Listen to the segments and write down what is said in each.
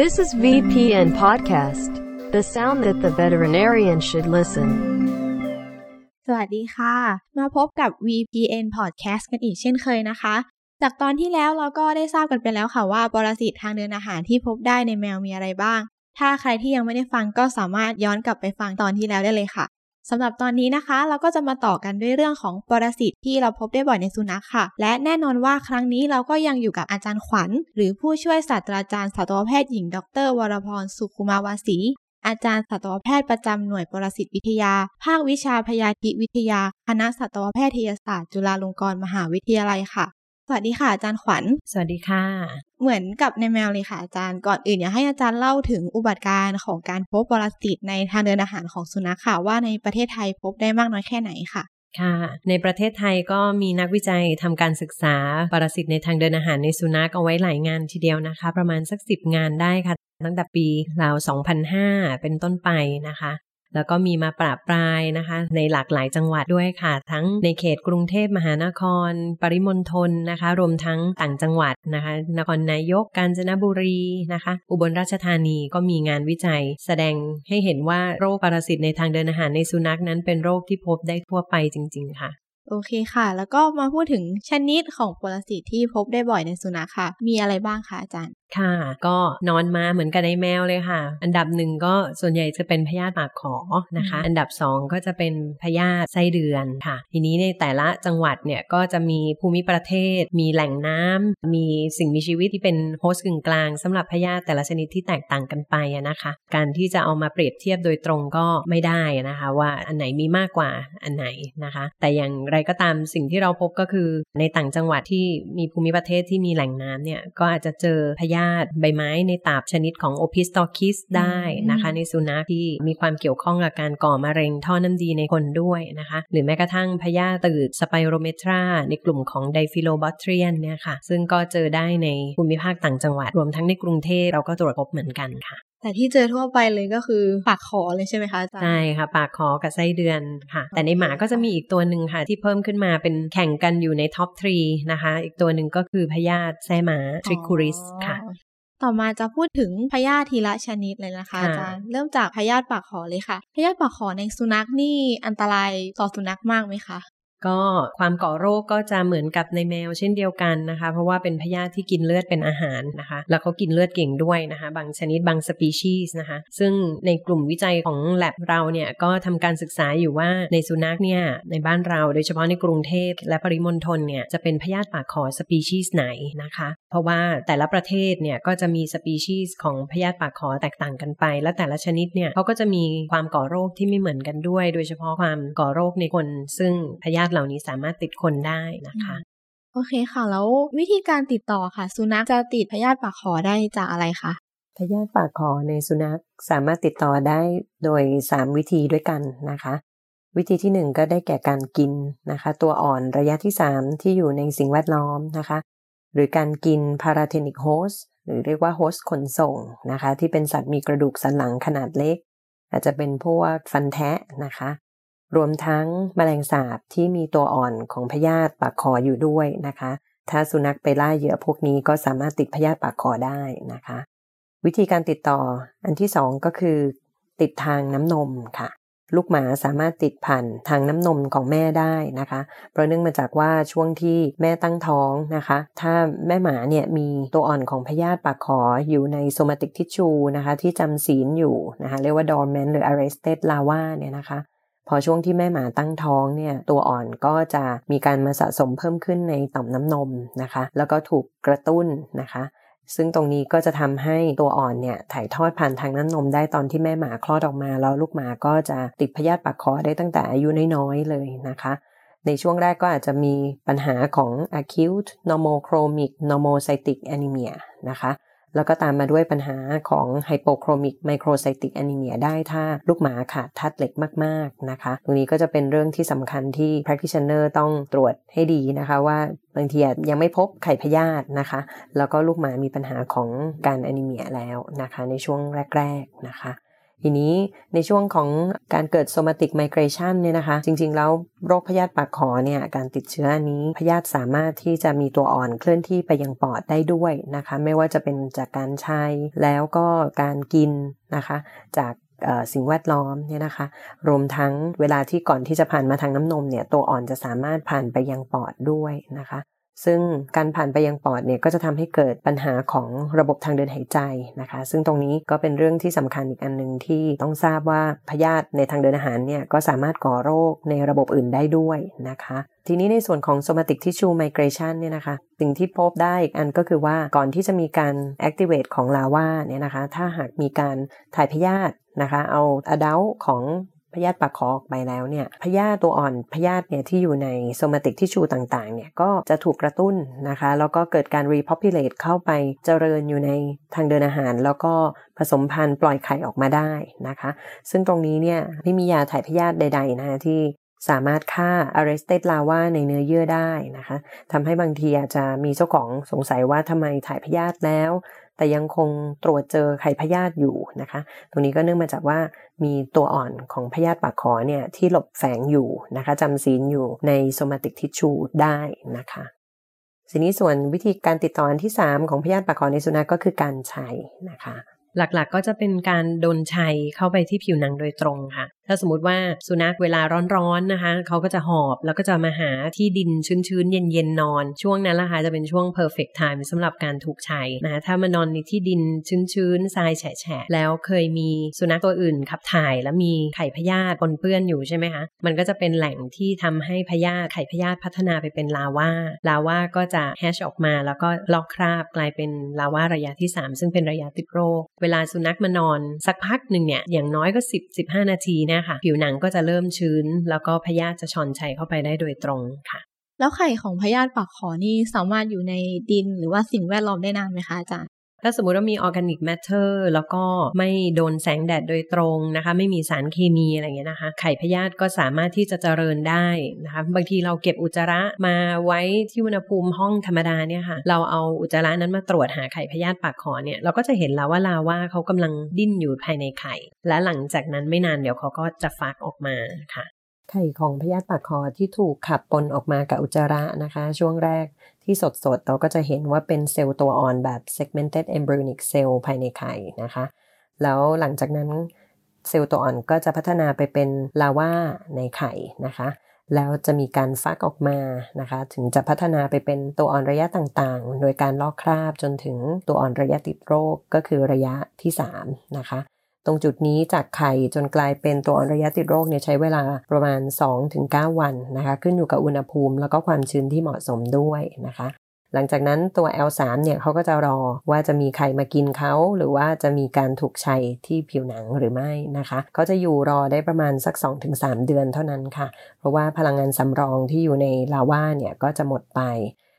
This is VPN Podcast, the sound that the veterinarian should listen. สวัสดีค่ะ มาพบกับ VPN Podcast กันอีกเช่นเคยนะคะ จากตอนที่แล้วเราก็ได้ทราบกันไปแล้วค่ะว่าปรสิตทางเดินอาหารที่พบได้ในแมวมีอะไรบ้าง ถ้าใครที่ยังไม่ได้ฟังก็สามารถย้อนกลับไปฟังตอนที่แล้วได้เลยค่ะ สำหรับตอนนี้นะคะ เราก็จะมาต่อกันด้วยเรื่องของปรสิตที่เราพบได้บ่อยในสุนัขค่ะ และแน่นอนว่าครั้งนี้เราก็ยังอยู่กับอาจารย์ขวัญ หรือผู้ช่วยศาสตราจารย์สัตวแพทย์หญิง ดร วรพรสุขุมาวาสีอาจารย์สัตวแพทย์ประจำหน่วยปรสิตวิทยา ภาควิชาพยาธิวิทยา คณะสัตวแพทยศาสตร์ จุฬาลงกรณ์มหาวิทยาลัยค่ะ วัสดีค่ะอาจารย์ขวัญ สวัสดีค่ะ เหมือนกับในแมวเลยค่ะอาจารย์ ก่อนอื่นอยากให้อาจารย์เล่าถึงอุบัติการณ์ของการพบปรสิตในทางเดินอาหารของสุนัขค่ะว่าในประเทศไทยพบได้มากน้อยแค่ไหนค่ะค่ะในประเทศไทยก็มีนักวิจัยทำการศึกษาปรสิตในทางเดินอาหารในสุนัขเอาไว้หลายงานทีเดียวนะคะ ประมาณสักสิบงานได้ค่ะ ตั้งแต่ปีราว2005 เป็นต้นไปนะคะ แล้วก็มีมาปราบปรายนะคะ ในหลากหลายจังหวัดด้วยค่ะ ทั้งในเขตกรุงเทพมหานคร ปริมณฑลนะคะ รวมทั้งต่างจังหวัดนะคะ นครนายกกาญจนบุรีนะคะ อุบลราชธานีก็มีงานวิจัย แสดงให้เห็นว่าโรคปรสิตในทางเดินอาหารในสุนัขนั้นเป็นโรคที่พบได้ทั่วไปจริง ๆ ค่ะ โอเคค่ะ แล้วก็มาพูดถึงชนิดของปรสิตที่พบได้บ่อยในสุนัขค่ะ มีอะไรบ้างคะอาจารย์ค่ะ ก็นอนมาเหมือนกันในแมวเลยค่ะ อันดับหนึ่งก็ส่วนใหญ่จะเป็นพยาธิปากขอนะคะอืมอันดับสองก็จะเป็นพยาธิไส้เดือนค่ะ ทีนี้ในแต่ละจังหวัดเนี่ยก็จะมีภูมิประเทศ มีแหล่งน้ำมีสิ่งมีชีวิตที่เป็นโฮสต์กึ่งกลางสำหรับพยาธิแต่ละชนิดที่แตกต่างกันไปอะนะคะ การที่จะเอามาเปรียบเทียบโดยตรงก็ไม่ได้นะคะ ว่าอันไหนมีมากกว่าอันไหนนะคะ แต่อย่างไรก็ตามสิ่งที่เราพบก็คือ ในต่างจังหวัดที่มีภูมิประเทศที่มีแหล่งน้ำเนี่ย ก็อาจจะเจอพยาธิใบไม้ในตับชนิดของ Opisthorchis ได้นะคะ ในสุนัขที่มีความเกี่ยวข้องกับการก่อมะเร็งท่อน้ำดีในคนด้วยนะคะ หรือแม้กระทั่งพยาธิตืด Spirometra ในกลุ่มของ diphyllobothrean เนี่ยค่ะซึ่งก็เจอได้ในภูมิภาคต่างจังหวัดรวมทั้งในกรุงเทพเราก็ตรวจพบเหมือนกันค่ะ แต่ที่เจอทั่วไปเลยก็คือปากขอเลยใช่ไหมคะอาจารย์ใช่ค่ะ ปากคอกับไส้เดือนค่ะ แต่ในหมาก็จะมีอีกตัวหนึ่งค่ะ ที่เพิ่มขึ้นมาเป็นแข่งกันอยู่ในท็อปทรีนะคะ อีกตัวหนึ่งก็คือพยาธิแซ่หมาทริคูริสค่ะอ๋อต่อมาจะพูดถึงพยาธิทีละชนิดเลยนะคะค่ะอาจารย์เริ่มจากพยาธิปากขอเลยค่ะพยาธิปากขอในสุนัขนี่อันตรายต่อสุนัขมากไหมคะ ก็ความก่อโรคก็จะเหมือนกับในแมวเช่นเดียวกันนะคะ เพราะว่าเป็นพยาธิที่กินเลือดเป็นอาหารนะคะ แล้วเขากินเลือดเก่งด้วยนะคะ บางชนิดบางสปีชีส์นะคะ ซึ่งในกลุ่มวิจัยของ l a b เราเนี่ยก็ทำการศึกษาอยู่ว่าในสุนัขเนี่ยในบ้านเราโดยเฉพาะในกรุงเทพและปริมณฑลเนี่ยจะเป็นพยาธิปากขอสปีชีส์ไหนนะคะ เพราะว่าแต่ละประเทศเนี่ยก็จะมีสปีชีส์ของพยาธิปากขอแตกต่างกันไป และแต่ละชนิดเนี่ยเขาก็จะมีความก่อโรคที่ไม่เหมือนกันด้วย โดยเฉพาะความก่อโรคในคนซึ่งพยาธิเหล่านี้สามารถติดคนได้นะคะโอเคค่ะ แล้ววิธีการติดต่อค่ะ สุนัขจะติดพยาธิปากขอได้จากอะไรคะพยาธิปากคอในสุนัขสามารถติดต่อได้โดย 3 วิธีด้วยกันนะคะ วิธีที่ 1 ก็ได้แก่การกินนะคะ ตัวอ่อนระยะที่ 3 ที่อยู่ในสิ่งแวดล้อมนะคะ หรือการกินพาราเทนิกโฮสหรือเรียกว่าโฮสขนส่งนะคะ ที่เป็นสัตว์มีกระดูกสันหลังขนาดเล็ก อาจจะเป็นพวกฟันแทะนะคะ รวมทั้งแมลงสาบที่มีตัวอ่อนของพยาธิปากคออยู่ด้วยนะคะ ถ้าสุนัขไปล่าเหยื่อพวกนี้ก็สามารถติดพยาธิปากคอได้นะคะ วิธีการติดต่ออันที่สองก็คือ ติดทางน้ำนมค่ะ ลูกหมาสามารถติดผ่านทางน้ำนมของแม่ได้นะคะ เพราะเนื่องมาจากว่าช่วงที่แม่ตั้งท้องนะคะ ถ้าแม่หมาเนี่ยมีตัวอ่อนของพยาธิปากขออยู่ในโซมาติกทิชชูนะคะ ที่จำศีลอยู่นะคะ เรียกว่า dormant หรือ arrested larva เนี่ยนะคะ พอช่วงที่แม่หมาตั้งท้องเนี่ยตัวอ่อนก็จะมีการมาสะสมเพิ่มขึ้นในต่อมน้ำนมนะคะ แล้วก็ถูกกระตุ้นนะคะ ซึ่งตรงนี้ก็จะทำให้ตัวอ่อนเนี่ยถ่ายทอดผ่านทางน้ำนมได้ตอนที่แม่หมาคลอดออกมา แล้วลูกหมาก็จะติดพยาธิปากคอได้ตั้งแต่อายุน้อยๆเลยนะคะในช่วงแรกก็อาจจะมีปัญหาของ acute normochromic normocytic anemia นะคะ แล้วก็ตามมาด้วยปัญหาของไฮโปโครมิกไมโครไซติกแอนิเมียได้ถ้าลูกหมาขาดธาตุเหล็กมาก ๆ นะคะ ตรงนี้ก็จะเป็นเรื่องที่สำคัญที่ practitioner ต้องตรวจให้ดีนะคะว่าบางทีอาจยังไม่พบไข่พยาธินะคะ แล้วก็ลูกหมามีปัญหาของการแอนิเมียแล้วนะคะ ในช่วงแรก ๆ นะคะ ทีนี้ในช่วงของการเกิด somatic migration เนี่ยนะคะ จริง ๆ แล้วโรคพยาธิปากคอเนี่ยการติดเชื้อนี้พยาธิสามารถที่จะมีตัวอ่อนเคลื่อนที่ไปยังปอดได้ด้วยนะคะ ไม่ว่าจะเป็นจากการใช้แล้วก็การกินนะคะ จากสิ่งแวดล้อมเนี่ยนะคะ รวมทั้งเวลาที่ก่อนที่จะผ่านมาทางน้ำนมเนี่ยตัวอ่อนจะสามารถผ่านไปยังปอดด้วยนะคะ ซึ่งการผ่านไปยังปอดเนี่ยก็จะทำให้เกิดปัญหาของระบบทางเดินหายใจนะคะ ซึ่งตรงนี้ก็เป็นเรื่องที่สำคัญอีกอันหนึ่งที่ต้องทราบว่าพยาธิในทางเดินอาหารเนี่ยก็สามารถก่อโรคในระบบอื่นได้ด้วยนะคะ ทีนี้ในส่วนของ somatic tissue migration เนี่ยนะคะ สิ่งที่พบได้อีกอันก็คือว่าก่อนที่จะมีการ activate ของลาวาเนี่ยนะคะ ถ้าหากมีการถ่ายพยาธินะคะ เอา adult ของ พยาธิปากคอออกไปแล้วเนี่ยพยาธิตัวอ่อนพยาธิเนี่ยที่อยู่ในโซมาติกที่ชูต่างๆเนี่ยก็จะถูกกระตุ้นนะคะ แล้วก็เกิดการ repopulate เข้าไปเจริญอยู่ในทางเดินอาหาร แล้วก็ผสมพันธุ์ปล่อยไข่ออกมาได้นะคะ ซึ่งตรงนี้เนี่ยไม่มียาถ่ายพยาธิใดๆนะที่สามารถฆ่า arrested lava ในเนื้อเยื่อได้นะคะทำให้บางทีอาจจะมีเจ้าของสงสัยว่าทำไมถ่ายพยาธิแล้ว แต่ยังคงตรวจเจอไข่พยาธิอยู่นะคะ ตรงนี้ก็เนื่องมาจากว่ามีตัวอ่อนของพยาธิปากคอเนี่ยที่หลบแฝงอยู่นะคะจำศีลอยู่ในโซมาติกทิชชูได้นะคะทีนี้ส่วนวิธีการติดต่ออันที่ 3 ของพยาธิปากคอในสุนัขกก็คือการใช้นะคะ หลักๆกก็จะเป็นการโดนชัยเข้าไปที่ผิวหนังโดยตรงค่ะถ้าสมมติว่าสุนัขเวลาร้อนๆนะคะเขาก็จะหอบแล้วก็จะมาหาที่ดินชื้นๆ เย็นๆ นอน ช่วงนั้นละคะจะเป็นช่วง perfect time สำหรับการถูกชัยนะคะถ้ามานอนในที่ดินชื้นๆทรายแฉะแล้วเคยมีสุนัขตัวอื่นขับถ่ายแล้วมีไข่พยาธิปนเปื้อนอยู่ใช่ไหมคะมันก็จะเป็นแหล่งที่ทำให้พยาธิไข่พยาธิพัฒนาไปเป็นลาวาลาวาก็จะแฮชออกมาแล้วก็ลอกคราบกลายเป็นลาวาระยะที่ 3 ซึ่งเป็นระยะติดโรค เวลาสุนัขมานอนสักพักหนึ่งเนี่ยอย่างน้อยก็ 10 15 นาทีนะคะผิวหนังก็จะเริ่มชื้น แล้วก็พยาธิจะชอนไชเข้าไปได้โดยตรงค่ะ แล้วไข่ของพยาธิปากขอนี่สามารถอยู่ในดินหรือว่าสิ่งแวดล้อมได้นานไหมคะอาจารย์ ถ้าสมมติว่ามี organic matter แล้วก็ไม่โดนแสงแดดโดยตรงนะคะ ไม่มีสารเคมีอะไรเงี้ยนะคะ ไข่พยาธิก็สามารถที่จะเจริญได้นะคะ บางทีเราเก็บอุจจาระมาไว้ที่อุณหภูมิห้องธรรมดาเนี่ยค่ะ เราเอาอุจจาระนั้นมาตรวจหาไข่พยาธิปากขอเนี่ยเราก็จะเห็นแล้วว่า larva เขากำลังดิ้นอยู่ภายในไข่ และหลังจากนั้นไม่นานเดี๋ยวเขาก็จะฟักออกมาค่ะ ไข่ของพยาธิปากคอที่ถูกขับปนออกมากับอุจจาระนะคะ ช่วงแรกที่สดๆ เราก็จะเห็นว่าเป็นเซลล์ตัวอ่อนแบบ segmented embryonic cell ภายในไข่นะคะ แล้วหลังจากนั้นเซลล์ตัวอ่อนก็จะพัฒนาไปเป็นลาวาในไข่นะคะ แล้วจะมีการฟักออกมานะคะ ถึงจะพัฒนาไปเป็นตัวอ่อนระยะต่างๆ โดยการลอกคราบจนถึงตัวอ่อนระยะติดโรคก็คือระยะที่ 3 นะคะ ตรงจุดนี้จากไข่จนกลายเป็นตัวอ่อนระยะติดโรคเนี่ยใช้เวลาประมาณ 2-9 วันนะคะขึ้นอยู่กับอุณหภูมิ แล้วก็ความชื้นที่เหมาะสมด้วยนะคะหลังจากนั้นตัว L3 เนี่ยเขาก็จะรอว่าจะมีไข่มากินเขา หรือว่าจะมีการถูกชัยที่ผิวหนังหรือไม่นะคะเขาจะอยู่รอได้ประมาณสัก 2-3 เดือนเท่านั้นค่ะ เพราะว่าพลังงานสำรองที่อยู่ในลาว่าเนี่ยก็จะหมดไป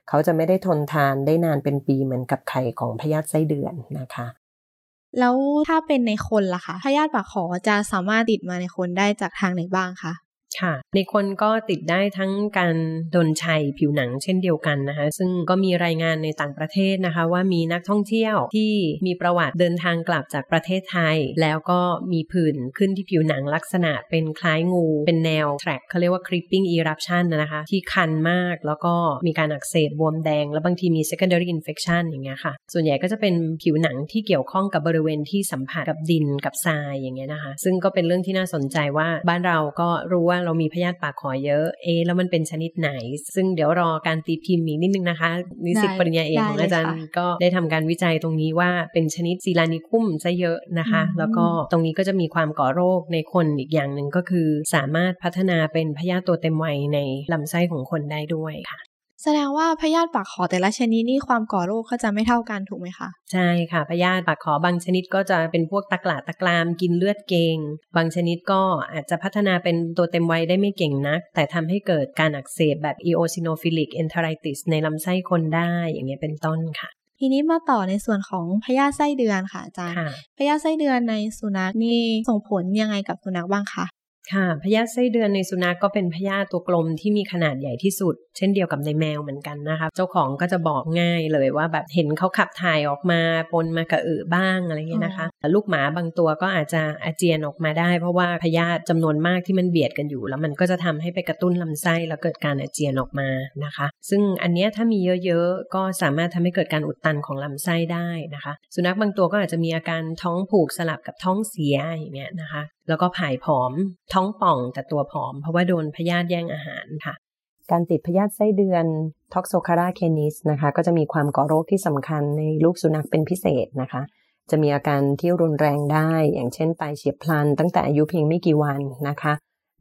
เขาจะไม่ได้ทนทานได้นานเป็นปีเหมือนกับไข่ของพยาธิไส้เดือนนะคะ แล้วถ้าเป็นในคนล่ะคะพยาธิปากขอจะสามารถติดมาในคนได้จากทางไหนบ้างคะ ค่ะในคนก็ติดได้ทั้งการโดนชัยผิวหนังเช่นเดียวกันนะคะ ซึ่งก็มีรายงานในต่างประเทศนะคะ ว่ามีนักท่องเที่ยวที่มีประวัติเดินทางกลับจากประเทศไทย แล้วก็มีผื่นขึ้นที่ผิวหนังลักษณะเป็นคล้ายงู เป็นแนวแทร็กเขาเรียกว่า creeping eruption นะคะ ที่คันมากแล้วก็มีการอักเสบบวมแดง แล้วบางทีมี secondary infection อย่างเงี้ยค่ะ ส่วนใหญ่ก็จะเป็นผิวหนังที่เกี่ยวข้องกับบริเวณที่สัมผัสกับดินกับทรายอย่างเงี้ยนะคะ ซึ่งก็เป็นเรื่องที่น่าสนใจว่าบ้านเราก็รู้ว่าเรามีพยาธิปากขอเยอะ เอแล้วมันเป็นชนิดไหน ซึ่งเดี๋ยวรอการตีพิมพ์อีกนิดนึงนะคะ นิสิตปริญญาเอกของอาจารย์ก็ได้ทำการวิจัยตรงนี้ว่าเป็นชนิดซีลานิคุมซะเยอะนะคะ แล้วก็ตรงนี้ก็จะมีความก่อโรคในคนอีกอย่างหนึ่งก็คือ สามารถพัฒนาเป็นพยาธิตัวเต็มวัยในลำไส้ของคนได้ด้วยค่ะ แสดงว่าพยาธิปากขอแต่ละชนิดนี่ความก่อโรคเขาจะไม่เท่ากันถูกไหมคะ ใช่ค่ะพยาธิปากขอบางชนิดก็จะเป็นพวกตะกละตะกรามกินเลือดเกงบางชนิดก็อาจจะพัฒนาเป็นตัวเต็มวัยได้ไม่เก่งนัก แต่ทำให้เกิดการอักเสบแบบ eosinophilic enteritis ในลำไส้คนได้อย่างเงี้ยเป็นต้นค่ะทีนี้มาต่อในส่วนของพยาธิไส้เดือนค่ะอาจารย์พยาธิไส้เดือนในสุนัขนี่ส่งผลยังไงกับสุนัขบ้างคะ ค่ะพยาธิไส้เดือนในสุนัขกก็เป็นพยาธิตัวกลมที่มีขนาดใหญ่ที่สุด เช่นเดียวกับในแมวเหมือนกันนะคะ เจ้าของก็จะบอกง่ายเลยว่าแบบเห็นเขาขับถ่ายออกมาปนมากระอือบ้างอะไรเงี้ยนะคะลูกหมาบางตัวก็อาจจะอาเจียนออกมาได้ เพราะว่าพยาธิจำนวนมากที่มันเบียดกันอยู่ แล้วมันก็จะทำให้ไปกระตุ้นลำไส้แล้วเกิดการอาเจียนออกมานะคะ ซึ่งอันนี้ถ้ามีเยอะๆก็สามารถทำให้เกิดการอุดตันของลำไส้ได้นะคะ สุนัขบางตัวก็อาจจะมีอาการท้องผูกสลับกับท้องเสียอย่างเงี้ยนะคะ แล้วก็ผายผอมท้องป่องแต่ตัวผอม เพราะว่าโดนพยาธิแย่งอาหารค่ะ การติดพยาธิไส้เดือนท็อกโซคาราเคนิสนะคะ ก็จะมีความก่อโรคที่สำคัญในลูกสุนัขเป็นพิเศษนะคะ จะมีอาการที่รุนแรงได้ อย่างเช่นตายเฉียบพลัน ตั้งแต่อายุเพียงไม่กี่วันนะคะ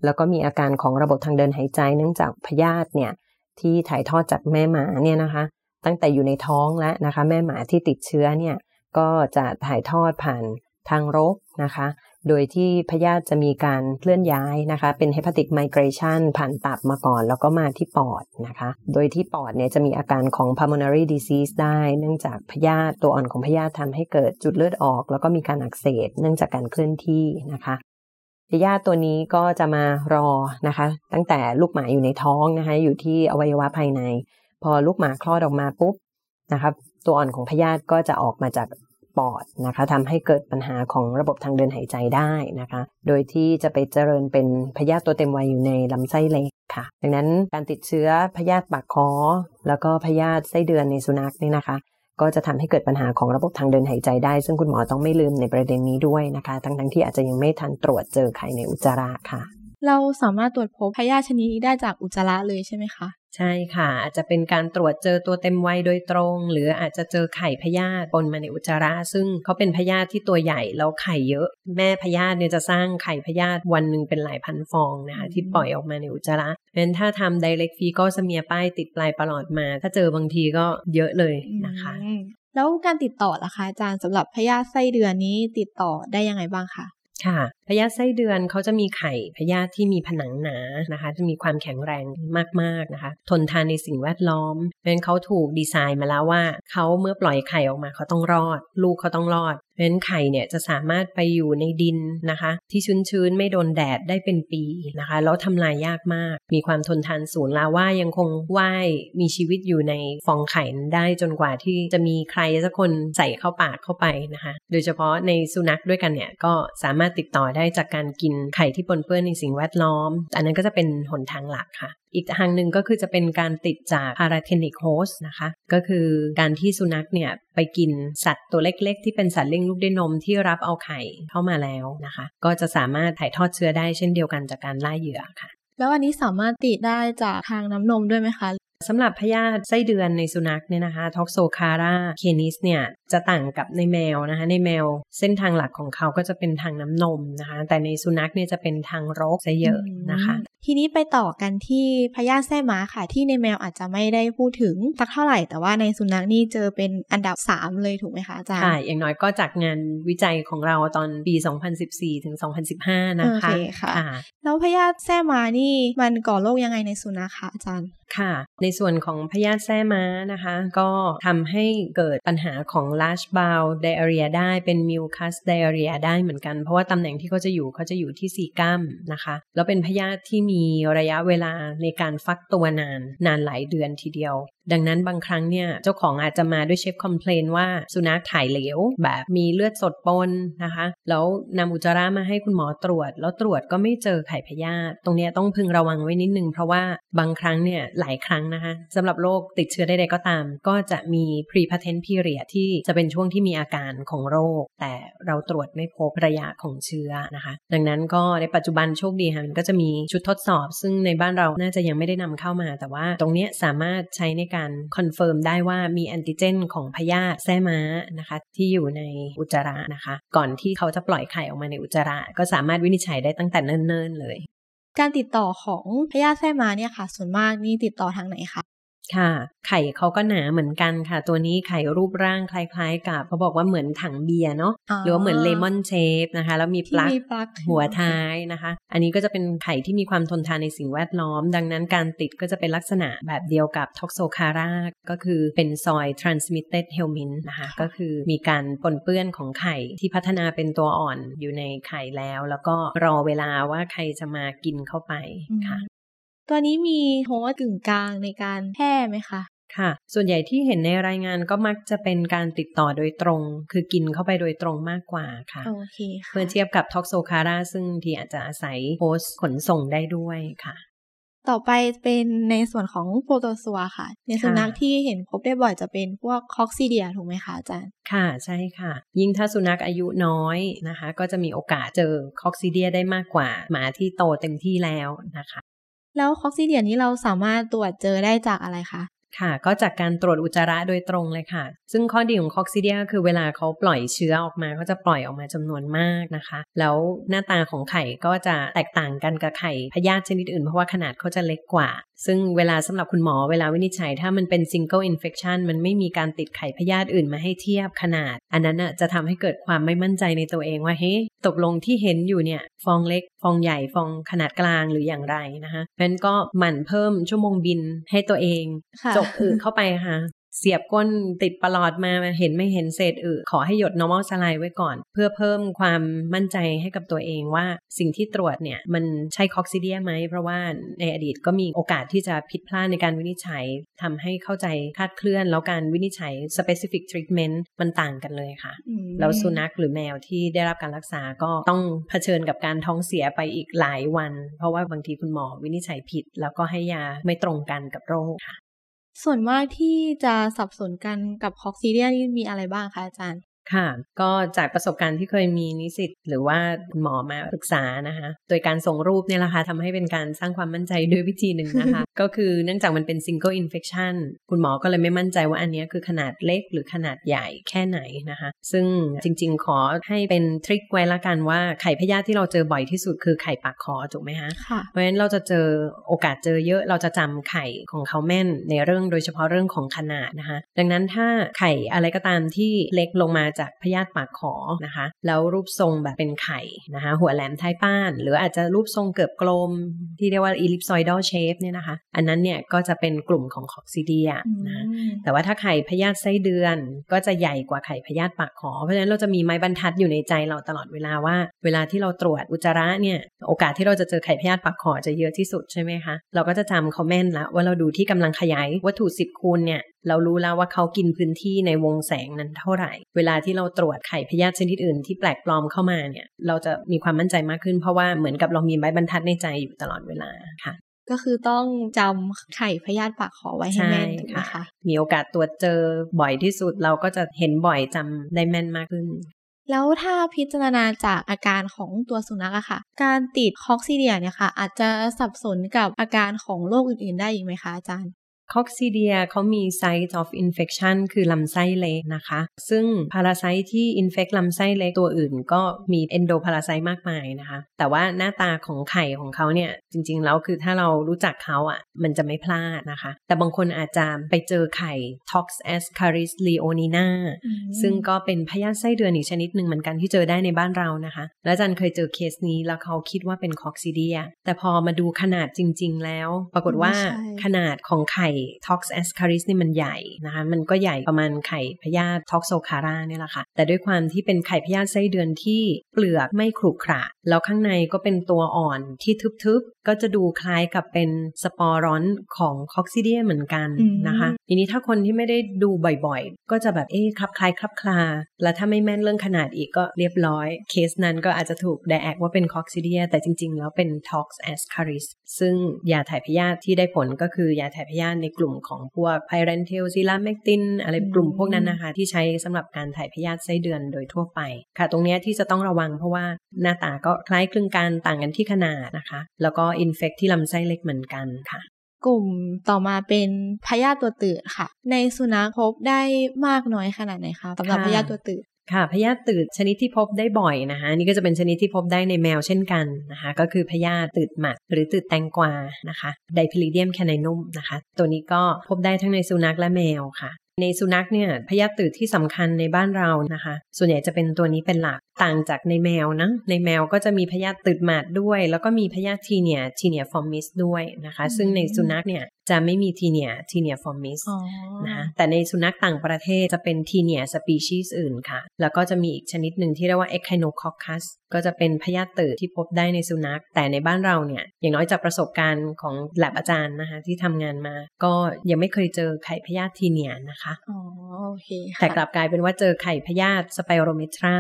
แล้วก็มีอาการของระบบทางเดินหายใจ เนื่องจากพยาธิเนี่ยที่ถ่ายทอดจากแม่หมาเนี่ยนะคะ ตั้งแต่อยู่ในท้องแล้วนะคะ แม่หมาที่ติดเชื้อเนี่ยก็จะถ่ายทอดผ่านทางรกนะคะ โดยที่พยาธิจะมีการเคลื่อนย้ายนะคะ เป็น hepatic migration ผ่านตับมาก่อน แล้วก็มาที่ปอดนะคะ โดยที่ปอดเนี่ยจะมีอาการของ pulmonary disease ได้ เนื่องจากพยาธิตัวอ่อนของพยาธิทำให้เกิดจุดเลือดออก แล้วก็มีการอักเสบเนื่องจากการเคลื่อนที่นะคะพยาธิตัวนี้ก็จะมารอนะคะ ตั้งแต่ลูกหมาอยู่ในท้องนะคะ อยู่ที่อวัยวะภายใน พอลูกหมาคลอดออกมาปุ๊บนะคะ ตัวอ่อนของพยาธิก็จะออกมาจาก ปอดนะคะทำให้เกิดปัญหาของระบบทางเดินหายใจได้นะคะ โดยที่จะไปเจริญเป็นพยาธิตัวเต็มวัยอยู่ในลำไส้เล็กค่ะ ดังนั้นการติดเชื้อพยาธิปากคอ แล้วก็พยาธิไส้เดือนในสุนัขนี่นะคะ ก็จะทำให้เกิดปัญหาของระบบทางเดินหายใจได้ ซึ่งคุณหมอต้องไม่ลืมในประเด็นนี้ด้วยนะคะ ทั้งทั้งที่อาจจะยังไม่ทันตรวจเจอไข่ในอุจจาระค่ะ เราสามารถตรวจพบพยาธิชนิดนี้ได้จากอุจจาระเลยใช่ไหมคะ ใช่ค่ะ อาจจะเป็นการตรวจเจอตัวเต็มวัยโดยตรง หรืออาจจะเจอไข่พยาธิปนมาในอุจจาระ ซึ่งเขาเป็นพยาธิที่ตัวใหญ่แล้วไข่เยอะ แม่พยาธิเนี่ยจะสร้างไข่พยาธิวันหนึ่งเป็นหลายพันฟองนะคะที่ปล่อยออกมาในอุจจาระเพราะฉะนั้นถ้าทำ direct feed ก็จะมีป้ายติดปลายประหลอดมา ถ้าเจอบางทีก็เยอะเลยนะคะแล้วการติดต่อล่ะคะอาจารย์สำหรับพยาธิไส้เดือนนี้ติดต่อได้ยังไงบ้างคะค่ะ พยาธิไส้เดือนเขาจะมีไข่พยาธิที่มีผนังหนานะคะ จะมีความแข็งแรงมากๆนะคะ ทนทานในสิ่งแวดล้อมเพราะฉะนั้นเขาถูกดีไซน์มาแล้วว่าเขาเมื่อปล่อยไข่ออกมาเขาต้องรอด ลูกเขาต้องรอดเพราะฉะนั้นไข่เนี่ยจะสามารถไปอยู่ในดินนะคะ ที่ชื้นๆไม่โดนแดดได้เป็นปีนะคะ แล้วทำลายยากมาก มีความทนทานสูงลาว่ายังคงว่ายมีชีวิตอยู่ในฟองไข่ได้จนกว่าที่จะมีใครสักคนใส่เข้าปากเข้าไปนะคะ โดยเฉพาะในสุนัขด้วยกันเนี่ยก็สามารถติดต่อได้จากการกินไข่ที่ปนเปื้อนในสิ่งแวดล้อม อันนั้นก็จะเป็นหนทางหลักค่ะ อีกทางหนึ่งก็คือจะเป็นการติดจากพาราเทนิกโฮสนะคะ ก็คือการที่สุนัขเนี่ยไปกินสัตว์ตัวเล็กๆ ที่เป็นสัตว์เลี้ยงลูกด้วยนมที่รับเอาไข่เข้ามาแล้วนะคะ ก็จะสามารถถ่ายทอดเชื้อได้เช่นเดียวกันจากการล่าเหยื่อค่ะ แล้วอันนี้สามารถติดได้จากทางน้ำนมด้วยไหมคะสำหรับพยาธิไส้เดือนในสุนัขเนี่ยนะคะท็อกโซคาราเคนิสเนี่ย จะต่างกับในแมวนะคะ ในแมวเส้นทางหลักของเขาก็จะเป็นทางน้ำนมนะคะ แต่ในสุนัขเนี่ยจะเป็นทางรกซะเยอะนะคะ ทีนี้ไปต่อกันที่พยาธิแท้ม้าค่ะ ที่ในแมวอาจจะไม่ได้พูดถึงสักเท่าไหร่ แต่ว่าในสุนัขนี่เจอเป็นอันดับ 3 เลยถูกไหมคะอาจารย์ค่ะอย่างน้อยก็จากงานวิจัยของเราตอนปี 2014 ถึง 2015 นะคะโอเคค่ะแล้วพยาธิแท้ม้านี่มันก่อโรคยังไงในสุนัขคะอาจารย์ค่ะ ในส่วนของพยาธิแท้ม้านะคะ ก็ทำให้เกิดปัญหาของ large bowel diarrhea ได้เป็น mucus diarrhea ได้เหมือนกัน เพราะว่าตำแหน่งที่เขาจะอยู่เขาจะอยู่ที่ซีกัมนะคะ แล้วเป็นพยาธิที่มีระยะเวลาในการฟักตัวนานนานหลายเดือนทีเดียวดังนั้นบางครั้งเนี่ยเจ้าของอาจจะมาด้วยเชฟคอมเพลนว่าสุนัขถ่ายเหลวแบบมีเลือดสดปนนะคะ แล้วนำอุจจาระมาให้คุณหมอตรวจ แล้วตรวจก็ไม่เจอไข่พยาธิตรงนี้ต้องพึงระวังไว้นิดนึง เพราะว่าบางครั้งเนี่ยหลายครั้งนะคะสำหรับโรคติดเชื้อใดๆก็ตาม ก็จะมี pre patent period ที่จะเป็นช่วงที่มีอาการของโรค แต่เราตรวจไม่พบระยะของเชื้อนะคะ ดังนั้นก็ในปัจจุบันโชคดีค่ะมันก็จะมีชุดทดสอบ ซึ่งในบ้านเราน่าจะยังไม่ได้นำเข้ามา แต่ว่าตรงนี้สามารถใช้ในการ confirm ได้ว่ามีแอนติเจนของพยาธิแส้ม้านะคะที่อยู่ในอุจจาระนะคะ ก่อนที่เขาจะปล่อยไข่ออกมาในอุจจาระ ก็สามารถวินิจฉัยได้ตั้งแต่เนิ่นๆเลย การติดต่อของพยาธิแท้ม้าเนี่ยค่ะ ส่วนมากนี่ติดต่อทางไหนคะ ค่ะ ไข่เขาก็หนาเหมือนกันค่ะ ตัวนี้ไข่รูปร่างคล้ายๆ กับเขาบอกว่าเหมือนถังเบียร์เนาะหรือว่าเหมือนเลมอนเชฟนะคะ แล้วมีปที่ลั๊กมีปลั๊กหัวท้ายนะคะ อันนี้ก็จะเป็นไข่ที่มีความทนทานในสิ่งแวดล้อม ดังนั้นการติดก็จะเป็นลักษณะแบบเดียวกับท็อกโซคาราก็คือเป็นซอย transmitted helminth นะคะ ก็คือมีการปนเปื้อนของไข่ที่พัฒนาเป็นตัวอ่อนอยู่ในไข่แล้ว แล้วก็รอเวลาว่าใครจะมากินเข้าไปค่ะ ตัวนี้มี host กึ่งกลางในการแพร่ไหมคะค่ะ ส่วนใหญ่ที่เห็นในรายงานก็มักจะเป็นการติดต่อโดยตรง คือกินเข้าไปโดยตรงมากกว่าค่ะโอเคค่ะเมื่อเทียบกับ Toxocara ซึ่งที่อาจจะอาศัย host ขนส่งได้ด้วยค่ะ ต่อไปเป็นในส่วนของโปรโตซัวค่ะ ในสุนัขที่เห็นพบได้บ่อยจะเป็นพวก coccidia ถูกไหมคะอาจารย์ ค่ะใช่ค่ะ ยิ่งถ้าสุนัขอายุน้อยนะคะ ก็จะมีโอกาสเจอ coccidia ได้มากกว่าหมาที่โตเต็มที่แล้วนะคะ แล้ว coccidia นี้เราสามารถตรวจเจอได้จากอะไรคะ ค่ะ ก็จากการตรวจอุจจาระโดยตรงเลยค่ะ ซึ่งข้อดีของ coccidia ก็คือเวลาเขาปล่อยเชื้อออกมาเขาจะปล่อยออกมาจำนวนมากนะคะ แล้วหน้าตาของไข่ก็จะแตกต่างกันกับไข่พยาธิชนิดอื่นเพราะว่าขนาดเขาจะเล็กกว่า ซึ่งเวลาสำหรับคุณหมอเวลาวินิจฉัย ถ้ามันเป็น single infection มันไม่มีการติดไข่พยาธิอื่นมาให้เทียบขนาด อันนั้นน่ะจะทำให้เกิดความไม่มั่นใจในตัวเองว่าเฮ้ตกลงที่เห็นอยู่เนี่ยฟองเล็ก ฟองใหญ่ฟองขนาดกลางหรืออย่างไรนะคะเพราะฉะนั้นก็หมั่นเพิ่มชั่วโมงบินให้ตัวเองจกอึเข้าไปค่ะ เสียบก้นติดประหลอดมาเห็นไม่เห็นเศษอึขอให้หยด normal saline ไว้ก่อน เพื่อเพิ่มความมั่นใจให้กับตัวเองว่าสิ่งที่ตรวจเนี่ย มันใช่คอกซิเดียไหม เพราะว่าในอดีตก็มีโอกาสที่จะผิดพลาดในการวินิจฉัยทำให้เข้าใจคลาดเคลื่อน แล้วการวินิจฉัย specific treatment มันต่างกันเลยค่ะอืมแล้วสุนัขหรือแมวที่ได้รับการรักษาก็ต้องเผชิญกับการท้องเสียไปอีกหลายวัน เพราะว่าบางทีคุณหมอวินิจฉัยผิด แล้วก็ให้ยาไม่ตรงกันกับโรคค่ะ ส่วนมากที่จะสับสนกันกับคอกซีเรียนี่มีอะไรบ้างคะอาจารย์ ค่ะ ก็จากประสบการณ์ที่เคยมีนิสิตหรือว่าคุณหมอมาปรึกษานะคะ โดยการส่งรูปเนี่ยแหละค่ะทำให้เป็นการสร้างความมั่นใจด้วยวิธีหนึ่งนะคะ ก็คือเนื่องจากมันเป็น single infection คุณหมอก็เลยไม่มั่นใจว่าอันเนี้ยคือขนาดเล็กหรือขนาดใหญ่แค่ไหนนะคะ ซึ่งจริงๆ ขอให้เป็นทริคไว้ละกันว่าไข่พยาธิที่เราเจอบ่อยที่สุดคือไข่ปากคอถูกไหมคะค่ะเพราะฉะนั้นเราจะเจอโอกาสเจอเยอะเราจะจำไข่ของเขาแม่นในเรื่องโดยเฉพาะเรื่องของขนาดนะคะ ดังนั้นถ้าไข่อะไรก็ตามที่เล็กลงมาจากพยาธิปากขอนะคะ แล้วรูปทรงแบบเป็นไข่นะคะ หัวแหลมท้ายป้าน หรืออาจจะรูปทรงเกือบกลม ที่เรียกว่า ellipsoidal shape เนี่ยนะคะ อันนั้นเนี่ยก็จะเป็นกลุ่มของคอกซิเดียนะแต่ว่าถ้าไข่พยาธิไส้เดือน ก็จะใหญ่กว่าไข่พยาธิปากขอ เพราะฉะนั้นเราจะมีไม้บรรทัดอยู่ในใจเราตลอดเวลาว่า เวลาที่เราตรวจอุจจาระเนี่ย โอกาสที่เราจะเจอไข่พยาธิปากขอจะเยอะที่สุดใช่ไหมคะ เราก็จะจำเขาแม่นละว่าเราดูที่กำลังขยายวัตถุสิบคูณเนี่ยเรารู้แล้วว่าเขากินพื้นที่ในวงแสงนั้นเท่าไหร่ เวลาที่เราตรวจไข่พยาธิชนิดอื่นที่แปลกปลอมเข้ามาเนี่ย เราจะมีความมั่นใจมากขึ้น เพราะว่าเหมือนกับเรามีไม้บรรทัดในใจอยู่ตลอดเวลาค่ะก็คือต้องจำไข่พยาธิปากขอไว้ให้แม่นถูกไหมคะ มีโอกาสตรวจเจอบ่อยที่สุดเราก็จะเห็นบ่อยจำได้แม่นมากขึ้น แล้วถ้าพิจารณาจากอาการของตัวสุนัขอะค่ะ การติดคอกซิเดียเนี่ยค่ะ อาจจะสับสนกับอาการของโรคอื่นๆได้อีกไหมคะอาจารย์ คอกซิเดียเขามี site of infection คือลำไส้เล็กนะคะ ซึ่งพาราไซต์ที่ infect ลำไส้เล็กตัวอื่นก็มี endoparasit มากมายนะคะ แต่ว่าหน้าตาของไข่ของเขาเนี่ย จริงๆ แล้วคือถ้าเรารู้จักเขาอะ มันจะไม่พลาดนะคะ แต่บางคนอาจจะไปเจอไข่ tox ascaris leonina ซึ่งก็เป็นพยาธิไส้เดือนอีกชนิดหนึ่งเหมือนกันที่เจอได้ในบ้านเรานะคะ และอาจันเคยเจอเคสนี้แล้วเขาคิดว่าเป็นคอกซิเดียแต่พอมาดูขนาดจริง ๆ แล้ว ปรากฏว่าไม่ใช่ขนาดของไข่ tox ascaris นี่มันใหญ่นะคะ มันก็ใหญ่ประมาณไข่พยาธิ toxocara เนี่ยแหละค่ะ แต่ด้วยความที่เป็นไข่พยาธิไส้เดือนที่เปลือกไม่ขรุขระ แล้วข้างในก็เป็นตัวอ่อนที่ทึบๆ ก็จะดูคล้ายกับเป็นsporont ของ coccidia เหมือนกันนะคะทีนี้ถ้าคนที่ไม่ได้ดูบ่อยๆ ก็จะแบบเอ๊ะคลับคล้ายคลับคลา แล้วถ้าไม่แม่นเรื่องขนาดอีกก็เรียบร้อย เคสนั้นก็อาจจะถูก diag ว่าเป็น coccidia แต่จริงๆ แล้วเป็น Toxascaris ซึ่งยาถ่ายพยาธิที่ได้ผลก็คือยาถ่ายพยาธิในกลุ่มของพวก pyrantel s i l a m e c t i n อะไรกลุ่มพวกนั้นนะคะ ที่ใช้สำหรับการถ่ายพยาธิไส้เดือนโดยทั่วไป ค่ะ ตรงเนี้ยที่จะต้องระวังเพราะว่าหน้าตาก็คล้ายคลึงกันต่างกันที่ขนาดนะคะ แล้วก็ infect ที่ลำไส้เล็กเหมือนกันค่ะกลุ่มต่อมาเป็นพยาธิตัวตืดค่ะ ในสุนัขพบได้มากน้อยขนาดไหนคะสำหรับค่ะพยาธิตัวตืด ค่ะพยาธิตืดชนิดที่พบได้บ่อยนะคะอันนี่ก็จะเป็นชนิดที่พบได้ในแมวเช่นกันนะคะ ก็คือพยาธิตืดหมัดหรือตืดแตงกวานะคะ Dipylidium caninum นะคะ ตัวนี้ก็พบได้ทั้งในสุนัขและแมวค่ะ ในสุนัขเนี่ยพยาธิตืดที่สำคัญในบ้านเรานะคะ ส่วนใหญ่จะเป็นตัวนี้เป็นหลักต่างจากในแมวนะในแมวก็จะมีพยาธิตืดหมัดด้วย แล้วก็มีพยาธิ Taenia taeniaeformis ด้วยนะคะ ซึ่งในสุนัขเนี่ยจะไม่มี Taenia taeniaeformis อ๋อนะคะแต่ในสุนัขต่างประเทศจะเป็น Taenia species อื่นค่ะ แล้วก็จะมีอีกชนิดหนึ่งที่เรียกว่า Echinococcus ก็จะเป็นพยาธิตืดที่พบได้ในสุนัข แต่ในบ้านเราเนี่ย อย่างน้อยจากประสบการณ์ของแลบอาจารย์นะคะ ที่ทำงานมา ก็ยังไม่เคยเจอไข่พยาธิ Taenia นะคะอ๋อโอเคค่ะแต่กลับกลายเป็นว่าเจอไข่พยาธิ Spirometra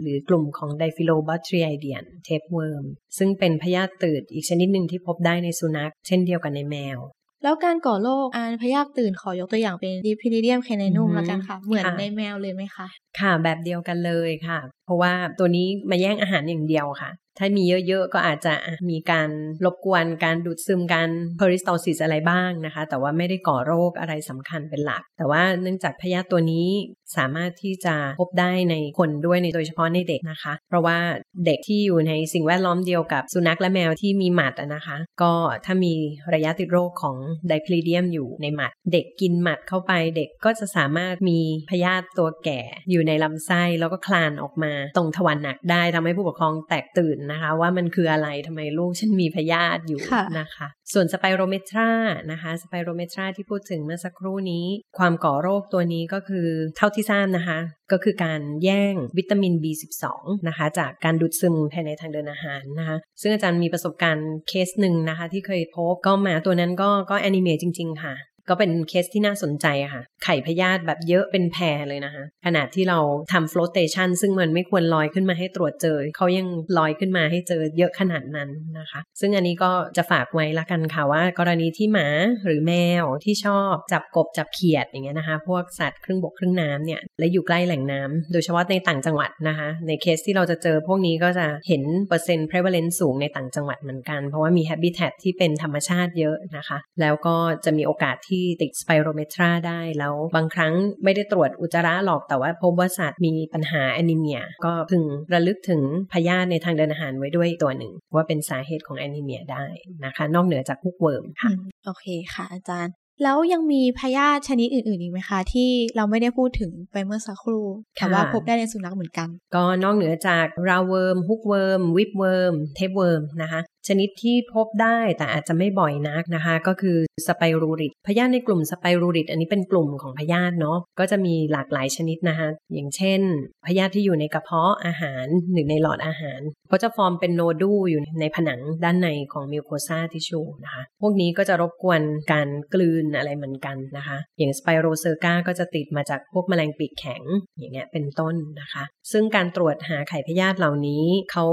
หรือกลุ่มของ diphyllobothriidean tapewormซึ่งเป็นพยาธิตืดอีกชนิดหนึ่งที่พบได้ในสุนัข เช่นเดียวกันในแมว แล้วการก่อโรคอันพยาธิตืดขอยกตัวอย่างเป็น Dipylidium caninum อือฮึแล้วกันค่ะ เหมือนค่ะในแมวเลยไหมคะ ค่ะแบบเดียวกันเลยค่ะ เพราะว่าตัวนี้มาแย่งอาหารอย่างเดียวค่ะ ถ้ามีเยอะๆ ก็อาจจะมีการรบกวนการดูดซึมการ peristalsis อะไรบ้างนะคะ แต่ว่าไม่ได้ก่อโรคอะไรสำคัญเป็นหลัก แต่ว่าเนื่องจากพยาธิตัวนี้ สามารถที่จะพบได้ในคนด้วยในโดยเฉพาะในเด็กนะคะ เพราะว่าเด็กที่อยู่ในสิ่งแวดล้อมเดียวกับสุนัขและแมวที่มีหมัดอะนะคะ ก็ถ้ามีระยะติดโรคของไดพลีเดียมอยู่ในหมัด เด็กกินหมัดเข้าไปเด็กก็จะสามารถมีพยาธิตัวแก่อยู่ในลำไส้แล้วก็คลานออกมาตรงทวารหนักได้ทำให้ผู้ปกครองแตกตื่นนะคะ ว่ามันคืออะไรทำไมลูกฉันมีพยาธิอยู่ค่ะนะคะ ส่วนสไปโรเมตรานะคะสไปโรเมตราที่พูดถึงเมื่อสักครู่นี้ ความก่อโรคตัวนี้ก็คือเท่าที่ทราบนะคะ ก็คือการแย่งวิตามิน B12 นะคะ จากการดูดซึมภายในทางเดินอาหารนะคะ ซึ่งอาจารย์มีประสบการณ์เคสหนึ่งนะคะ ที่เคยพบก็หมาตัวนั้นก็ก็ anemia จริง ๆ ค่ะ ก็เป็นเคสที่น่าสนใจค่ะ ไข่พยาธิแบบเยอะเป็นแพเลยนะคะ ขนาดที่เราทำ flotation ซึ่งมันไม่ควรลอยขึ้นมาให้ตรวจเจอ เขายังลอยขึ้นมาให้เจอเยอะขนาดนั้นนะคะ ซึ่งอันนี้ก็จะฝากไว้ละกันค่ะว่า กรณีที่หมาหรือแมวที่ชอบจับกบจับเขียดอย่างเงี้ยนะคะ พวกสัตว์ครึ่งบกครึ่งน้ำเนี่ยและอยู่ใกล้แหล่งน้ำโดยเฉพาะในต่างจังหวัดนะคะ ในเคสที่เราจะเจอพวกนี้ก็จะเห็นเปอร์เซ็นต์ prevalence สูงในต่างจังหวัดเหมือนกัน เพราะว่ามี habitat ที่เป็นธรรมชาติเยอะนะคะ แล้วก็จะมีโอกาสที่ติด spirometra ได้แล้วบางครั้งไม่ได้ตรวจอุจจาระหรอกแต่ว่าพบว่าสัตว์มีปัญหาแอนิเมีย ก็พึงระลึกถึงพยาธิในทางเดินอาหารไว้ด้วยตัวหนึ่ง ว่าเป็นสาเหตุของแอนิเมียได้นะคะ นอกเหนือจากพวก wormค่ะอืมโอเคค่ะอาจารย์แล้วยังมีพยาธิชนิดอื่นๆอีกไหมคะ ที่เราไม่ได้พูดถึงไปเมื่อสักครู่แต่ค่ะว่าพบได้ในสุนัขเหมือนกัน ก็นอกเหนือจาก roundworm hookworm whipworm tapeworm นะคะ ชนิดที่พบได้แต่อาจจะไม่บ่อยนักนะคะ ก็คือ spirurid พยาธิในกลุ่ม spirurid อันนี้เป็นกลุ่มของพยาธิเนาะก็จะมีหลากหลายชนิดนะคะ อย่างเช่น พยาธิที่อยู่ในกระเพาะอาหารหรือในหลอดอาหารก็จะฟอร์มเป็น nodule อยู่ในผนังด้านในของ mucosa tissue นะคะ พวกนี้ก็จะรบกวนการกลืนอะไรเหมือนกันนะคะ อย่าง Spirocerca ก็จะติดมาจากพวกแมลงปีกแข็งอย่างเงี้ยเป็นต้นนะคะ ซึ่งการตรวจหาไข่พยาธิเหล่านี้เขา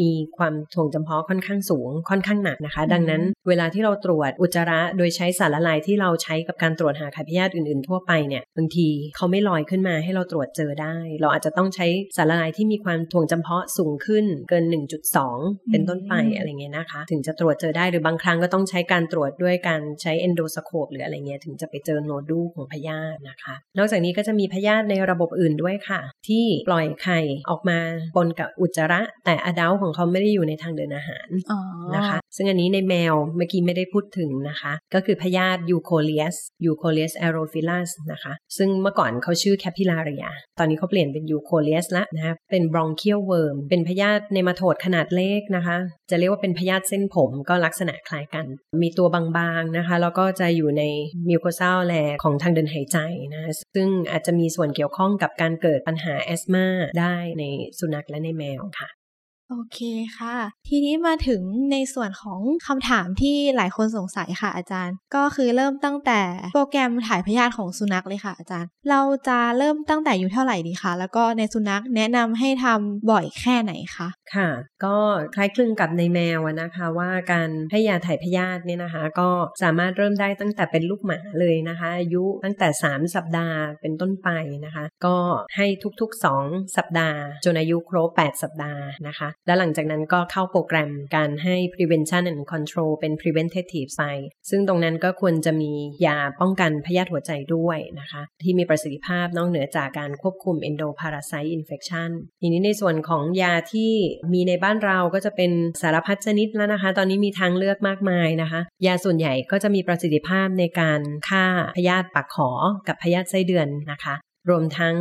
มีความถ่วงจำเพาะค่อนข้างสูงค่อนข้างหนักนะคะ ดังนั้นเวลาที่เราตรวจอุจจาระโดยใช้สารละลายที่เราใช้กับการตรวจหาไข่พยาธิอื่นๆ ทั่วไปเนี่ยบางทีเขาไม่ลอยขึ้นมาให้เราตรวจเจอได้ เราอาจจะต้องใช้สารละลายที่มีความถ่วงจำเพาะสูงขึ้นเกิน 1.2 เป็นต้นไปอืมอะไรเงี้ยนะคะ ถึงจะตรวจเจอได้หรือบางครั้งก็ต้องใช้การตรวจด้วยการใช้เอนโดสโคปหรืออะไรเงี้ยถึงจะไปเจอโนดูของพยาธินะคะ นอกจากนี้ก็จะมีพยาธิในระบบอื่นด้วยค่ะ ที่ปล่อยไข่ออกมาปนกับอุจจาระ แต่อดัลของเขาไม่ได้อยู่ในทางเดินอาหารอ๋อนะคะ ซึ่งอันนี้ในแมวเมื่อกี้ไม่ได้พูดถึงนะคะ ก็คือพยาธิยูโคเลียสEucoleus aerophilus นะคะ ซึ่งเมื่อก่อนเขาชื่อ Capillaria ตอนนี้เขาเปลี่ยนเป็น Eucoleus ละนะคะเป็น bronchial worm เป็นพยาธิ nematode ขนาดเล็กนะคะ จะเรียกว่าเป็นพยาธิเส้นผมก็ลักษณะคล้ายกัน มีตัวบางๆนะคะแล้วก็จะอยู่ใน mucosal layer ของทางเดินหายใจนะซึ่งอาจจะมีส่วนเกี่ยวข้องกับการเกิดปัญหา asthma ได้ในสุนัขและในแมวค่ะ โอเคค่ะ ทีนี้มาถึงในส่วนของคำถามที่หลายคนสงสัยค่ะอาจารย์ ก็คือเริ่มตั้งแต่โปรแกรมถ่ายพยาธิของสุนัขเลยค่ะอาจารย์ เราจะเริ่มตั้งแต่อยู่เท่าไหร่ดีคะแล้วก็ในสุนัขแนะนำให้ทำบ่อยแค่ไหนคะค่ะ ก็คล้ายคลึงกับในแมวนะคะว่าการให้ยาถ่ายพยาธิเนี่ยนะคะ ก็สามารถเริ่มได้ตั้งแต่เป็นลูกหมาเลยนะคะอายุตั้งแต่ 3 สัปดาห์เป็นต้นไปนะคะ ก็ให้ทุกๆ 2 สัปดาห์จนอายุครบ 8 สัปดาห์นะคะแล้วหลังจากนั้นก็เข้าโปรแกรมการให้ prevention and control เป็น preventative ไปซึ่งตรงนั้นก็ควรจะมียาป้องกันพยาธิหัวใจด้วยนะคะ ที่มีประสิทธิภาพนอกเหนือจากการควบคุม endoparasite infection ทีนี้ในส่วนของยาที่มีในบ้านเราก็จะเป็นสารพัดชนิดแล้วนะคะ ตอนนี้มีทางเลือกมากมายนะคะ ยาส่วนใหญ่ก็จะมีประสิทธิภาพในการฆ่าพยาธิปากขอกับพยาธิไส้เดือนนะคะ รวมทั้ง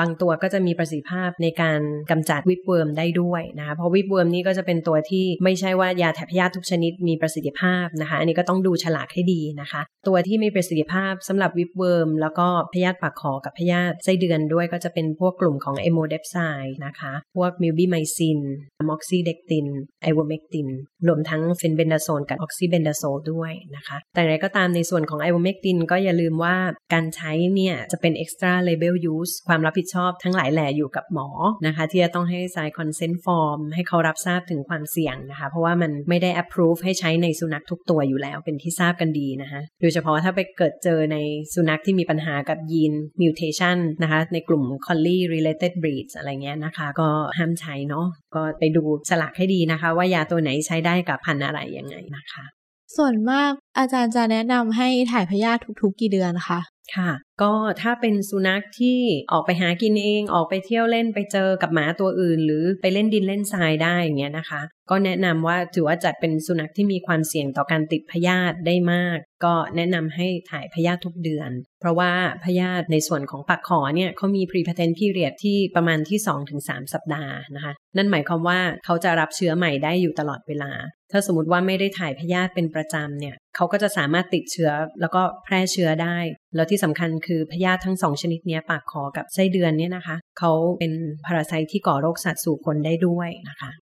บางตัวก็จะมีประสิทธิภาพในการกำจัด whipworm ได้ด้วยนะคะเพราะ whipworm นี่ก็จะเป็นตัวที่ไม่ใช่ว่ายาถ่ายพยาธิทุกชนิดมีประสิทธิภาพนะคะ อันนี้ก็ต้องดูฉลากให้ดีนะคะ ตัวที่มีประสิทธิภาพสำหรับ whipworm แล้วก็พยาธิปากขอกับพยาธิไส้เดือนด้วยก็จะเป็นพวกกลุ่มของ emodepside นะคะ พวก milbemycin moxidectin ivermectin รวมทั้ง fenbendazole กับ oxibendazoleด้วยนะคะ แต่ไรก็ตามในส่วนของไอโวเมกตินก็อย่าลืมว่าการใช้เนี่ยจะเป็น extra label use ความรับผิดชอบทั้งหลายแหล่อยู่กับหมอนะคะ ที่จะต้องให้ sign consent form ให้เขารับทราบถึงความเสี่ยงนะคะ เพราะว่ามันไม่ได้ approve ให้ใช้ในสุนัขทุกตัวอยู่แล้วเป็นที่ทราบกันดีนะคะโดยเฉพาะถ้าไปเกิดเจอในสุนัขที่มีปัญหากับยีน mutation นะคะ ในกลุ่ม collie related breeds อะไรเงี้ยนะคะ ก็ห้ามใช้เนาะก็ไปดูฉลากให้ดีนะคะ ว่ายาตัวไหนใช้ได้กับพันธุ์อะไรยังไงนะคะ ส่วนมากอาจารย์จะแนะนำให้ถ่ายพยาธิทุกๆกี่เดือนคะค่ะ ก็ถ้าเป็นสุนัขที่ออกไปหากินเองออกไปเที่ยวเล่นไปเจอกับหมาตัวอื่น หรือไปเล่นดินเล่นทรายได้อย่างเงี้ยนะคะ ก็แนะนำว่าถือว่าจัดเป็นสุนัขที่มีความเสี่ยงต่อการติดพยาธิได้มาก ก็แนะนำให้ถ่ายพยาธิทุกเดือน เพราะว่าพยาธิในส่วนของปากขอเนี่ยเขามี prepatent period ที่ประมาณที่ 2-3 สัปดาห์นะคะ นั่นหมายความว่าเขาจะรับเชื้อใหม่ได้อยู่ตลอดเวลา ถ้าสมมติว่าไม่ได้ถ่ายพยาธิเป็นประจำเนี่ยเขาก็จะสามารถติดเชื้อแล้วก็แพร่เชื้อได้ แล้วที่สำคัญคือพยาธิทั้งสองชนิดนี้ปากคอกับไส้เดือนเนี่ยนะคะเขาเป็นพาราไซต์ที่ก่อโรคสัตว์สู่คนได้ด้วยนะคะ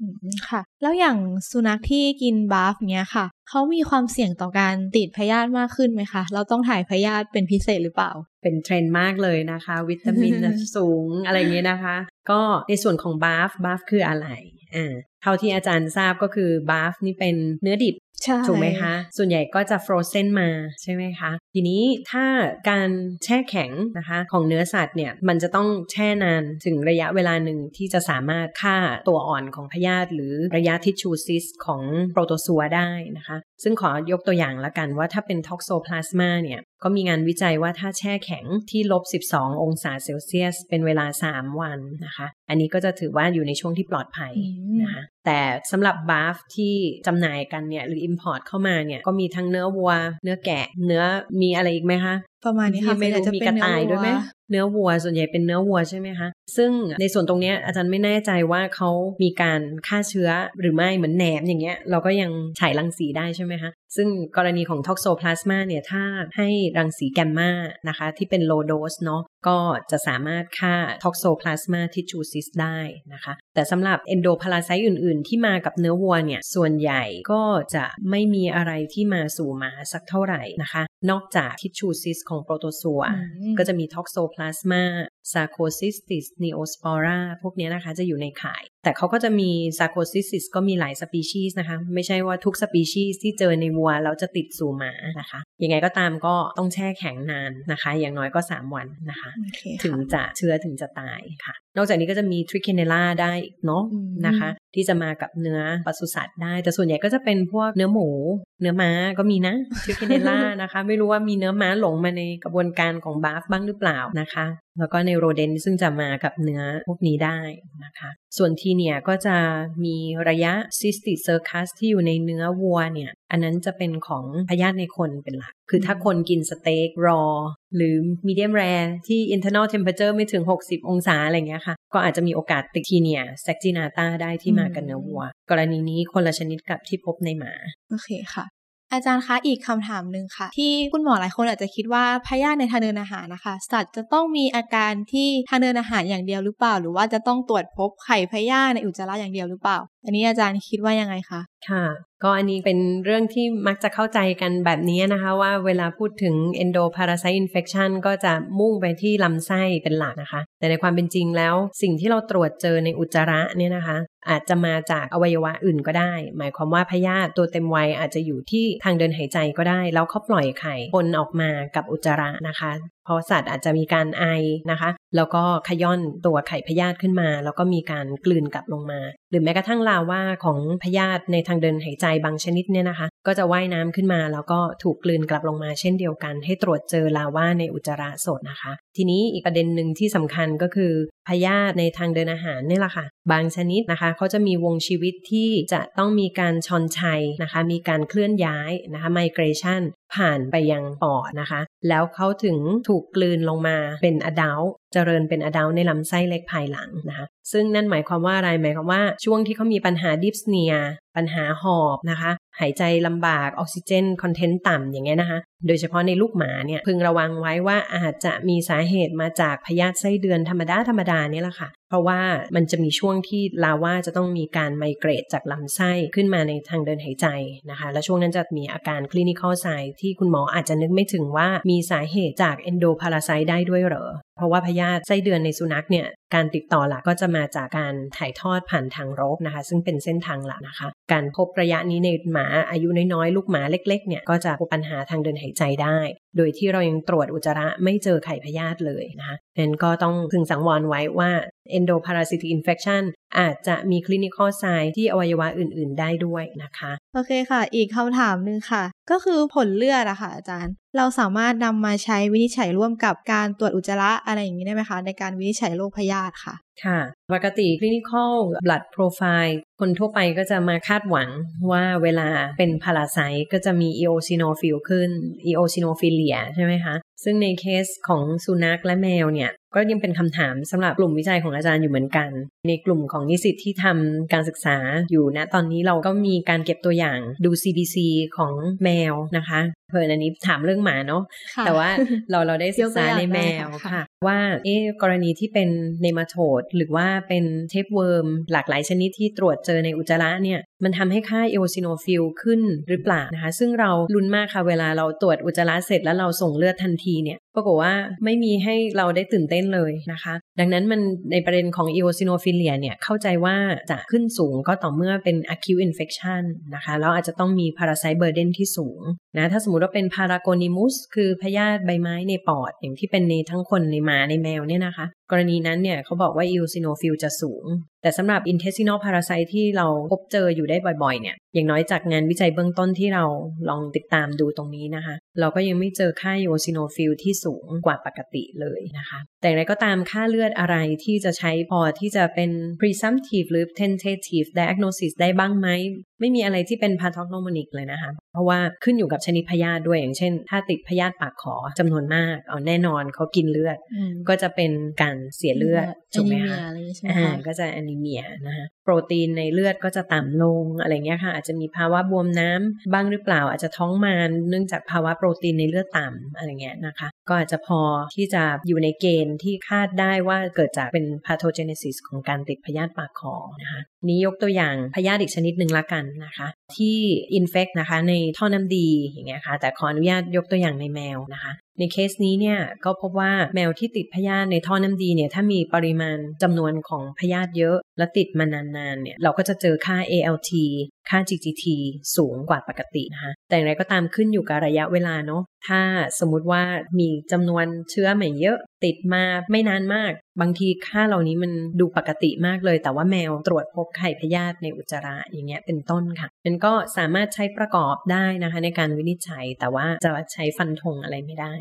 อืมค่ะ แล้วอย่างสุนัขที่กินบาฟเนี้ยค่ะเขามีความเสี่ยงต่อการติดพยาธิมากขึ้นไหมคะ เราต้องถ่ายพยาธิเป็นพิเศษหรือเปล่า เป็นเทรนด์มากเลยนะคะ วิตามินสูงอะไรเงี้ยนะคะ ก็ในส่วนของบาฟบาฟคืออะไรอ่าเท่าที่อาจารย์ทราบก็คือ BARF นี่เป็นเนื้อดิบใช่ ถูกไหมคะ ส่วนใหญ่ก็จะ frozen มาใช่ไหมคะ ทีนี้ถ้าการแช่แข็งนะคะของเนื้อสัตว์เนี่ย มันจะต้องแช่นานถึงระยะเวลาหนึ่งที่จะสามารถฆ่าตัวอ่อนของพยาธิหรือระยะ tissue cyst ของโปรโตซัวได้นะคะ ซึ่งขอยกตัวอย่างละกันว่าถ้าเป็นท็อกโซพลาสมาเนี่ยก็มีงานวิจัยว่าถ้าแช่แข็งที่ลบ 12 องศาเซลเซียส เป็นเวลา 3 วันนะคะ อันนี้ก็จะถือว่าอยู่ในช่วงที่ปลอดภัยนะคะแต่สำหรับบาฟที่จำหน่ายกันเนี่ยหรือ Import เข้ามาเนี่ยก็มีทั้งเนื้อวัว เนื้อแกะ เนื้อมีอะไรอีกไหมคะ ประมาณนี้ค่ะไม่รู้ส่วนใหญ่จะมีเป็นกระเนื้อต่ายด้วยไหมวัว เนื้อวัวส่วนใหญ่เป็นเนื้อวัวใช่ไหมคะ ซึ่งในส่วนตรงเนี้ยอาจารย์ไม่แน่ใจว่าเขามีการฆ่าเชื้อหรือไม่เหมือนแหนมอย่างเงี้ยเราก็ยังฉายรังสีได้ใช่ไหมคะซึ่งกรณีของ Toxoplasma เนี่ยถ้าให้รังสีแกมมานะคะ ที่เป็น low dose เนาะก็จะสามารถฆ่า Toxoplasma tissue cyst ได้นะคะ แต่สำหรับ endoparasite อื่น ๆ ที่มากับเนื้อวัวเนี่ยส่วนใหญ่ก็จะไม่มีอะไรที่มาสู่หมาสักเท่าไหร่นะคะ นอกจาก tissue cyst ของโปรโตซัวอืมก็จะมี Toxoplasma Sarcocystis Neospora พวกเนี้ยนะคะจะอยู่ในข่าย แต่เขาก็จะมี Sarcocystis ก็มีหลายสปีชีส์นะคะ ไม่ใช่ว่าทุกสปีชีส์ที่เจอในวัวแล้วจะติดสู่หมานะคะ ยังไงก็ตามก็ต้องแช่แข็งนานนะคะ อย่างน้อยก็ 3 วันนะคะโอเคถึงค่ะจะเชื้อถึงจะตายค่ะ นอกจากนี้ก็จะมีทริ c เ n เนล่าได้อีกเนาะอืมนะคะ ที่จะมากับเนื้อปศุสัตว์ได้ แต่ส่วนใหญ่ก็จะเป็นพวกเนื้อหมู เนื้อม้าก็มีนะทริ c เ n เนล่านะคะ ไม่รู้ว่ามีเนื้อม้าหลงมาในกระบวนการของ BARF บ้างหรือเปล่านะคะ แล้วก็ใน rodent ซึ่งจะมากับเนื้อพวกนี้ได้นะคะ ส่วน Taenia ก็จะมีระยะ cysticercus ที่อยู่ในเนื้อวัวเนี่ย อันนั้นจะเป็นของพยาธิในคนเป็นหลัก คือถ้าคนกินสเต็ก raw หรือ medium rare ที่ internal temperature ไม่ถึง 60 องศาอะไรเงี้ยค่ะ ก็อาจจะมีโอกาสติด Taenia saginata ได้ที่มากับเนื้อวัว กรณีนี้คนละชนิดกับที่พบในหมา โอเคค่ะ อาจารย์คะอีกคำถามหนึ่งค่ะ ที่คุณหมอหลายคนอาจจะคิดว่าพยาธิในทางเดินอาหารนะคะ สัตว์จะต้องมีอาการที่ทางเดินอาหารอย่างเดียวหรือเปล่า หรือว่าจะต้องตรวจพบไข่พยาธิในอุจจาระอย่างเดียวหรือเปล่า อันนี้อาจารย์คิดว่ายังไงคะค่ะ ก็อันนี้เป็นเรื่องที่มักจะเข้าใจกันแบบนี้นะคะว่าเวลาพูดถึง endoparasite infection ก็จะมุ่งไปที่ลำไส้เป็นหลักนะคะ แต่ในความเป็นจริงแล้ว สิ่งที่เราตรวจเจอในอุจจาระเนี่ยนะคะ อาจจะมาจากอวัยวะอื่นก็ได้ หมายความว่าพยาธิตัวเต็มวัยอาจจะอยู่ที่ทางเดินหายใจก็ได้ แล้วเขาปล่อยไข่ปนออกมากับอุจจาระนะคะ เพราะสัตว์อาจจะมีการไอนะคะ แล้วก็ขย้อนตัวไข่พยาธิขึ้นมา แล้วก็มีการกลืนกลับลงมา หรือแม้กระทั่งลาว่าของพยาธิในทางเดินหายใจบางชนิดเนี่ยนะคะ ก็จะว่ายน้ำขึ้นมาแล้วก็ถูกกลืนกลับลงมาเช่นเดียวกัน ให้ตรวจเจอลาว่าในอุจจาระสดนะคะ ทีนี้อีกประเด็นหนึ่งที่สำคัญก็คือพยาธิในทางเดินอาหารนี่แหละค่ะ บางชนิดนะคะเขาจะมีวงชีวิตที่จะต้องมีการชอนชัยนะคะ มีการเคลื่อนย้ายนะคะไมเกรชันผ่านไปยังปอดนะคะ แล้วเขาถึงถูกกลืนลงมาเป็นอดัลเจริญเป็นอดัลในลำไส้เล็กภายหลังนะคะ ซึ่งนั่นหมายความว่าอะไรหมายความว่าช่วงที่เขามีปัญหาดิฟสเนีย ปัญหาหอบนะคะ หายใจลำบากออกซิเจนคอนเทนต์ต่ำอย่างเงี้ยนะคะ โดยเฉพาะในลูกหมาเนี่ยพึงระวังไว้ว่าอาจจะมีสาเหตุมาจากพยาธิไส้เดือนธรรมดาธรรมดานี่แหละค่ะ เพราะว่ามันจะมีช่วงที่ลาว่าจะต้องมีการไมเกรตจากลำไส้ขึ้นมาในทางเดินหายใจนะคะ และช่วงนั้นจะมีอาการคลินิคอลไซที่คุณหมออาจจะนึกไม่ถึงว่ามีสาเหตุจากเอนโดพาราไซได้ด้วยเหรอ เพราะว่าพยาธิไส้เดือนในสุนัขเนี่ย การติดต่อหลักก็จะมาจากการถ่ายทอดผ่านทางรกนะคะ ซึ่งเป็นเส้นทางหลักนะคะ การพบระยะนี้ในหมาอายุน้อยๆลูกหมาเล็กๆเนี่ยก็จะพบปัญหาทางเดินหายใจได้ โดยที่เรายังตรวจอุจจาระไม่เจอไข่พยาธิเลยนะคะนั้นก็ต้องพึงสังวรไว้ว่า endoparasitic infection อาจจะมี clinical sign ที่อวัยวะอื่น ๆ ได้ด้วยนะคะ โอเคค่ะ อีกคำถามหนึ่งค่ะ ก็คือผลเลือดอะค่ะอาจารย์ เราสามารถนำมาใช้วินิจฉัยร่วมกับการตรวจอุจจาระอะไรอย่างนี้ได้ไหมคะ ในการวินิจฉัยโรคพยาธิค่ะค่ะปกติ clinical blood profile คนทั่วไปก็จะมาคาดหวังว่าเวลาเป็นพาราไซต์ก็จะมี eosinophil ขึ้น eosinophilia ใช่ไหมคะ ซึ่งในเคสของสุนัขและแมวเนี่ยก็ยังเป็นคำถามสำหรับกลุ่มวิจัยของอาจารย์อยู่เหมือนกัน ในกลุ่มของนิสิตที่ทำการศึกษาอยู่นะตอนนี้เราก็มีการเก็บตัวอย่างดู CBC ของแมวนะคะเพิ่นอันนี้ถามเรื่องหมาเนาะค่ะแต่ว่าเราเราได้ศึกษายกตัวอย่างในแมวได้ค่ะค่ะ ว่าเอ๊ะกรณีที่เป็น nematode หรือว่าเป็น tapeworm หลากหลายชนิดที่ตรวจเจอในอุจจาระเนี่ยมันทำให้ค่า eosinophil ขึ้นหรือเปล่านะคะ ซึ่งเราลุ้นมากค่ะเวลาเราตรวจอุจจาระเสร็จแล้วเราส่งเลือดทันทีเนี่ยปรากฏว่าไม่มีให้เราได้ตื่นเต้นเลยนะคะ ดังนั้นมันในประเด็นของ eosinophilia เนี่ย เข้าใจว่าจะขึ้นสูงก็ต่อเมื่อเป็น acute infection นะคะ แล้วอาจจะต้องมี parasite burden ที่สูงนะ ถ้าสมมติว่าเป็น paragonimus คือพยาธิใบไม้ในปอด อย่างที่เป็นในทั้งคนในหมาในแมวเนี่ยนะคะ กรณีนั้นเนี่ยเขาบอกว่า eosinophil จะสูง แต่สำหรับ intestinal parasite ที่เราพบเจออยู่ได้บ่อยๆ เนี่ย อย่างน้อยจากงานวิจัยเบื้องต้นที่เราลองติดตามดูตรงนี้นะคะ เราก็ยังไม่เจอค่า eosinophil ที่สูงกว่าปกติเลยนะคะ แต่อย่างไรก็ตามค่าเลือดอะไรที่จะใช้พอที่จะเป็น presumptive หรือ tentative diagnosis ได้บ้างไหม ไม่มีอะไรที่เป็น pathognomonic เลยนะคะ เพราะว่าขึ้นอยู่กับชนิดพยาธิด้วยอย่างเช่น ถ้าติดพยาธิปากขอจำนวนมากเอาแน่นอนเขากินเลือดอืมก็จะเป็นการเสียเลือดถูกไหมแอนิเมีคะยอะไรอย่างงี้ใช่ไหมอ่าคะก็จะแอนิเมียนะคะโปรตีนในเลือดก็จะต่ำลงอะไรเงี้ยค่ะ อาจจะมีภาวะบวมน้ำบ้างหรือเปล่า อาจจะท้องมานเนื่องจากภาวะโปรตีนในเลือดต่ำอะไรเงี้ยนะคะ ก็อาจจะพอที่จะอยู่ในเกณฑ์ที่คาดได้ว่าเกิดจากเป็น pathogenesis ของการติดพยาธิปากคอนะคะนี้ยกตัวอย่างพยาธิอีกชนิดหนึ่งละกันนะคะ ที่อินเฟกนะคะในท่อน้ำดีอย่างเงี้ยค่ะแต่ขออนุญาตยกตัวอย่างในแมวนะคะ ในเคสนี้เนี่ยก็พบว่าแมวที่ติดพยาธิในท่อน้ำดีเนี่ยถ้ามีปริมาณจำนวนของพยาธิเยอะ และติดมานานๆเนี่ยเราก็จะเจอค่า ALT ค่า GGT สูงกว่าปกตินะคะแต่อย่างไรก็ตามขึ้นอยู่กับระยะเวลาเนาะถ้าสมมุติว่ามีจำนวนเชื้อใหม่เยอะติดมาไม่นานมาก บางทีค่าเหล่านี้มันดูปกติมากเลย แต่ว่าแมวตรวจพบไข่พยาธิในอุจจาระอย่างเงี้ยเป็นต้นค่ะมันก็สามารถใช้ประกอบได้นะคะในการวินิจฉัย แต่ว่าจะใช้ฟันธงอะไรไม่ได้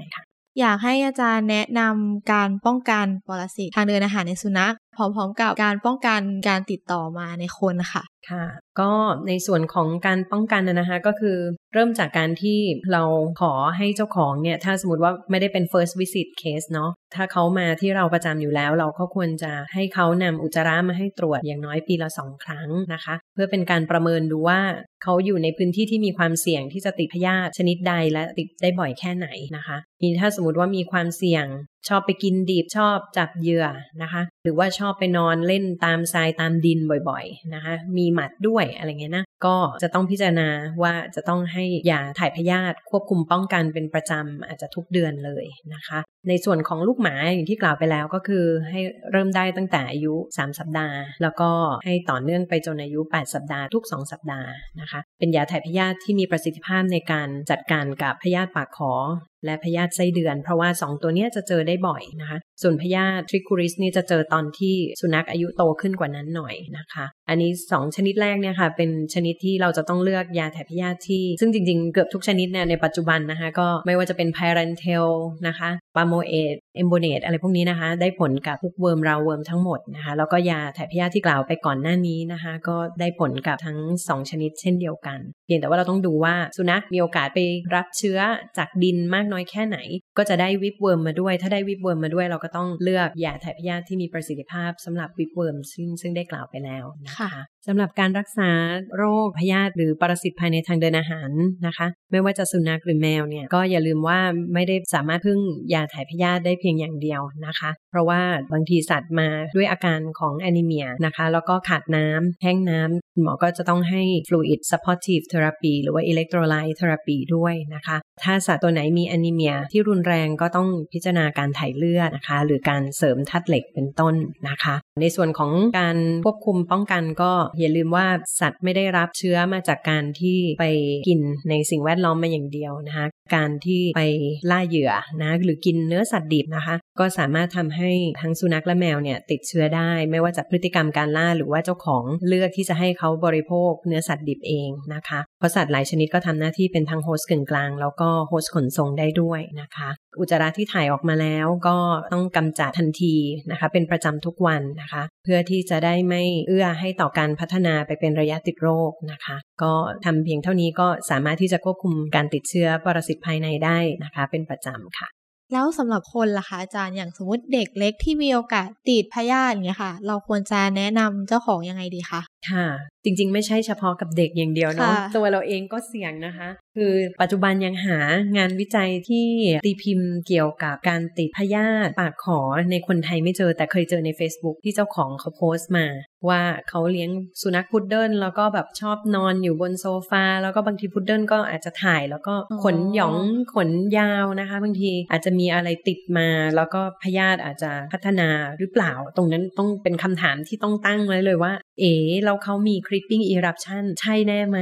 อยากให้อาจารย์แนะนำการป้องกันปรสิตทางเดินอาหารในสุนัข พร้อมๆกับการป้องกันการติดต่อมาในคนค่ะค่ะก็ในส่วนของการป้องกันนะนะคะก็คือเริ่มจากการที่เราขอให้เจ้าของเนี่ยถ้าสมมติว่าไม่ได้เป็น first visit case เนาะถ้าเขามาที่เราประจำอยู่แล้ว เราก็ควรจะให้เขานำอุจจาระมาให้ตรวจอย่างน้อยปีละสองครั้งนะคะ เพื่อเป็นการประเมินดูว่าเขาอยู่ในพื้นที่ที่มีความเสี่ยงที่จะติดพยาธิชนิดใดและติดได้บ่อยแค่ไหนนะคะนี่ถ้าสมมติว่ามีความเสี่ยงชอบไปกินดิบชอบจับเหยื่อนะคะ หรือว่าชอบไปนอนเล่นตามทรายตามดินบ่อยๆนะคะ มีหมัดด้วยอะไรเงี้ยนะ ก็จะต้องพิจารณาว่าจะต้องให้ยาถ่ายพยาธิควบคุมป้องกันเป็นประจำอาจจะทุกเดือนเลยนะคะ ในส่วนของลูกหมาอย่างที่กล่าวไปแล้วก็คือให้เริ่มได้ตั้งแต่อายุ 3 สัปดาห์ แล้วก็ให้ต่อเนื่องไปจนอายุ 8 สัปดาห์ทุก 2 สัปดาห์นะคะ เป็นยาถ่ายพยาธิที่มีประสิทธิภาพในการจัดการกับพยาธิปากขอและพยาธิไส้เดือน เพราะว่า 2 ตัวนี้จะเจอได้บ่อยนะคะ ส่วนพยาธิทริคูริสนี่จะเจอตอนที่สุนัขอายุโตขึ้นกว่านั้นหน่อยนะคะ อันนี้ 2 ชนิดแรกเนี่ยค่ะเป็นชนิดที่เราจะต้องเลือกยาถ่ายพยาธิที่ ซึ่งจริงๆ เกือบทุกชนิดเนี่ยในปัจจุบันนะคะ ก็ไม่ว่าจะเป็น pyrantel นะคะ pamoate embonate อะไรพวกนี้นะคะ ได้ผลกับพวก hookworm roundworm ทั้งหมดนะคะ แล้วก็ยาถ่ายพยาธิที่กล่าวไปก่อนหน้านี้นะคะ ก็ได้ผลกับทั้ง 2 ชนิดเช่นเดียวกันเพียงแต่ว่าเราต้องดูว่าสุนัขมีโอกาสไปรับเชื้อจากดินมากน้อยแค่ไหน ก็จะได้ whipworm มาด้วย ถ้าได้ whipworm มาด้วยเราก็ต้องเลือกยาถ่ายพยาธิที่มีประสิทธิภาพสำหรับ whipworm ซึ่งซึ่งได้กล่าวไปแล้วนะคะ สำหรับการรักษาโรคพยาธิหรือปรสิตภายในทางเดินอาหารนะคะ ไม่ว่าจะสุนัขหรือแมวเนี่ยก็อย่าลืมว่าไม่ได้สามารถพึ่งยาถ่ายพยาธิได้เพียงอย่างเดียวนะคะ เพราะว่าบางทีสัตว์มาด้วยอาการของ anemia นะคะ แล้วก็ขาดน้ำแห้งน้ำหมอก็จะต้องให้ fluid supportive therapy หรือว่า electrolyte therapy ด้วยนะคะ ถ้าสัตว์ตัวไหนมี anemia ที่รุนแรงก็ต้องพิจารณาการถ่ายเลือดนะคะ หรือการเสริมธาตุเหล็กเป็นต้นนะคะ ในส่วนของการควบคุมป้องกันก็อย่าลืมว่าสัตว์ไม่ได้รับเชื้อมาจากการที่ไปกินในสิ่งแวดล้อมมาอย่างเดียวนะคะ การที่ไปล่าเหยื่อนะหรือกินเนื้อสัตว์ดิบนะคะ ก็สามารถทำให้ทั้งสุนัขและแมวเนี่ยติดเชื้อได้ ไม่ว่าจากพฤติกรรมการล่าหรือว่าเจ้าของเลือกที่จะให้เขาบริโภคเนื้อสัตว์ดิบเองนะคะเพราะสัตว์หลายชนิดก็ทำหน้าที่เป็นทั้ง host กึ่งกลาง แล้วก็ host ขนส่งได้ด้วยนะคะ อุจจาระที่ถ่ายออกมาแล้วก็ต้องกำจัดทันทีนะคะ เป็นประจำทุกวันนะคะ เพื่อที่จะได้ไม่เอื้อให้ต่อการพัฒนาไปเป็นระยะติดโรคนะคะ ก็ทำเพียงเท่านี้ก็สามารถที่จะควบคุมการติดเชื้อปรสิตภายในได้นะคะ เป็นประจำค่ะแล้วสำหรับคนล่ะคะอาจารย์อย่างสมมติเด็กเล็กที่มีโอกาสติดพยาธิเงี้ยค่ะ เราควรจะแนะนำเจ้าของยังไงดีคะ ค่ะ จริงๆ ไม่ใช่เฉพาะกับเด็กอย่างเดียวเนาะค่ะตัวเราเองก็เสี่ยงนะคะ คือปัจจุบันยังหางานวิจัยที่ตีพิมพ์เกี่ยวกับการติดพยาธิปากขอในคนไทยไม่เจอแต่เคยเจอใน Facebook ที่เจ้าของเขาโพสต์มา ว่าเขาเลี้ยงสุนัขพุดเดิ้ลแล้วก็แบบชอบนอนอยู่บนโซฟา แล้วก็บางทีพุดเดิ้ลก็อาจจะถ่าย แล้วก็ขนหยองขนยาวนะคะ บางทีอาจจะมีอะไรติดมา แล้วก็พยาธิอาจจะพัฒนาหรือเปล่า ตรงนั้นต้องเป็นคำถามที่ต้องตั้งไว้เลยว่า เอ๋แล้วเขามี creeping eruption ใช่แน่ไหม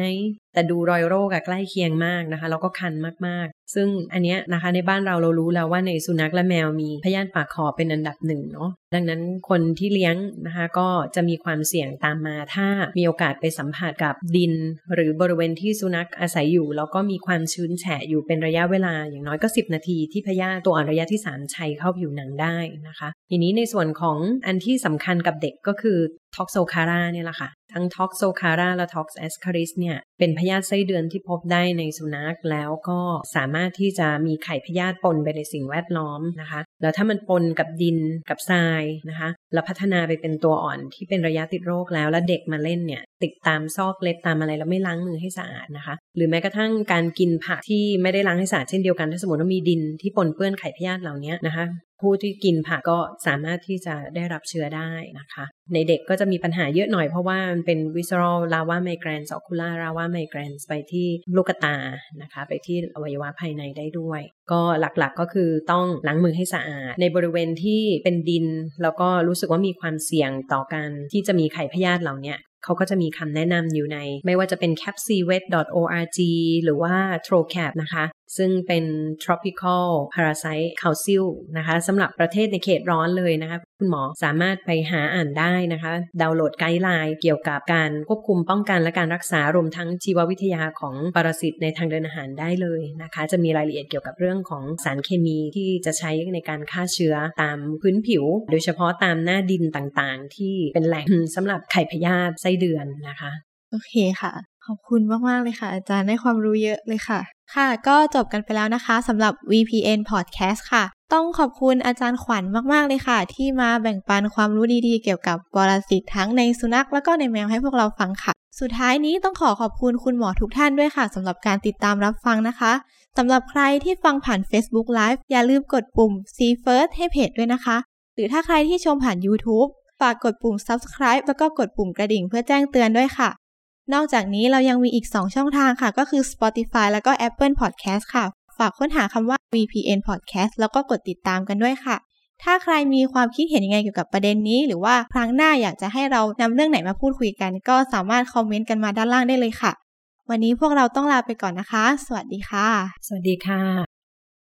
แต่ดูรอยโรคอะใกล้เคียงมากนะคะแล้วก็คันมากๆ ซึ่งอันเนี้ยนะคะในบ้านเราเรารู้แล้วว่าในสุนัขและแมวมีพยาธิปากคอเป็นอันดับหนึ่งเนาะดังนั้นคนที่เลี้ยงนะคะก็จะมีความเสี่ยงตามมา ถ้ามีโอกาสไปสัมผัสกับดิน หรือบริเวณที่สุนัขอาศัยอยู่ แล้วก็มีความชื้นแฉะอยู่เป็นระยะเวลาอย่างน้อยก็ 10 นาทีที่พยาธิตัวอ่อนระยะที่ 3 ชัยเข้าผิวหนังได้นะคะ ทีนี้ในส่วนของอันที่สำคัญกับเด็กก็คือ Toxocara เนี่ยแหละค่ะ ทั้ง Toxocara และ Toxascaris เนี่ยเป็นพยาธิไส้เดือนที่พบได้ในสุนัขแล้วก็สามารถที่จะมีไข่พยาธิปนไปในสิ่งแวดล้อมนะคะ แล้วถ้ามันปนกับดินกับทรายนะคะ แล้วพัฒนาไปเป็นตัวอ่อนที่เป็นระยะติดโรคแล้ว แล้วเด็กมาเล่นเนี่ยติดตามซอกเล็บตามอะไรแล้วไม่ล้างมือให้สะอาดนะคะ หรือแม้กระทั่งการกินผักที่ไม่ได้ล้างให้สะอาดเช่นเดียวกันถ้าสมมติว่ามีดินที่ปนเปื้อนไข่พยาธิเหล่านี้นะคะ ผู้ที่กินผักก็สามารถที่จะได้รับเชื้อได้นะคะ ในเด็กก็จะมีปัญหาเยอะหน่อยเพราะว่ามันเป็น visceral lava migrans ocular lava migrans ไปที่ลูกตานะคะ ไปที่อวัยวะภายในได้ด้วย ก็หลักๆก็คือต้องล้างมือให้สะอาด ในบริเวณที่เป็นดิน แล้วก็รู้สึกว่ามีความเสี่ยงต่อการที่จะมีไข่พยาธิเหล่านี้เขาก็จะมีคำแนะนำอยู่ใน ไม่ว่าจะเป็น capcwet.org หรือว่า trocap นะคะ ซึ่งเป็น tropical parasite council นะคะสำหรับประเทศในเขตร้อนเลยนะคะคุณหมอสามารถไปหาอ่านได้นะคะ ดาวน์โหลดไกด์ไลน์เกี่ยวกับการควบคุมป้องกันและการรักษารวมทั้งชีววิทยาของปรสิตในทางเดินอาหารได้เลยนะคะ จะมีรายละเอียดเกี่ยวกับเรื่องของสารเคมีที่จะใช้ในการฆ่าเชื้อตามพื้นผิว โดยเฉพาะตามหน้าดินต่างๆ ที่เป็นแหล่งสำหรับไข่พยาธิไส้เดือนนะคะ โอเคค่ะ ขอบคุณมาก ๆ เลยค่ะ อาจารย์ได้ความรู้เยอะเลยค่ะ ค่ะก็จบกันไปแล้วนะคะสำหรับ VPN Podcast ค่ะ ต้องขอบคุณอาจารย์ขวัญมาก ๆ เลยค่ะ ที่มาแบ่งปันความรู้ดีๆ เกี่ยวกับปรสิตทั้งในสุนัขแล้วก็ในแมวให้พวกเราฟังค่ะ สุดท้ายนี้ต้องขอขอบคุณคุณหมอทุกท่านด้วยค่ะสำหรับการติดตามรับฟังนะคะสำหรับใครที่ฟังผ่าน Facebook Live อย่าลืมกดปุ่ม See First ให้เพจด้วยนะคะ หรือถ้าใครที่ชมผ่าน YouTube ฝากกดปุ่ม subscribe แล้วก็กดปุ่มกระดิ่งเพื่อแจ้งเตือนด้วยค่ะ นอกจากนี้เรายังมีอีก 2 ช่องทางค่ะ ก็คือ Spotify แล้วก็ Apple Podcast ค่ะ ฝากค้นหาคำว่า VPN Podcast แล้วก็กดติดตามกันด้วยค่ะ ถ้าใครมีความคิดเห็นยังไงเกี่ยวกับประเด็นนี้ หรือว่าครั้งหน้าอยากจะให้เรานำเรื่องไหนมาพูดคุยกัน ก็สามารถคอมเมนต์กันมาด้านล่างได้เลยค่ะ วันนี้พวกเราต้องลาไปก่อนนะคะ สวัสดีค่ะ สวัสดีค่ะ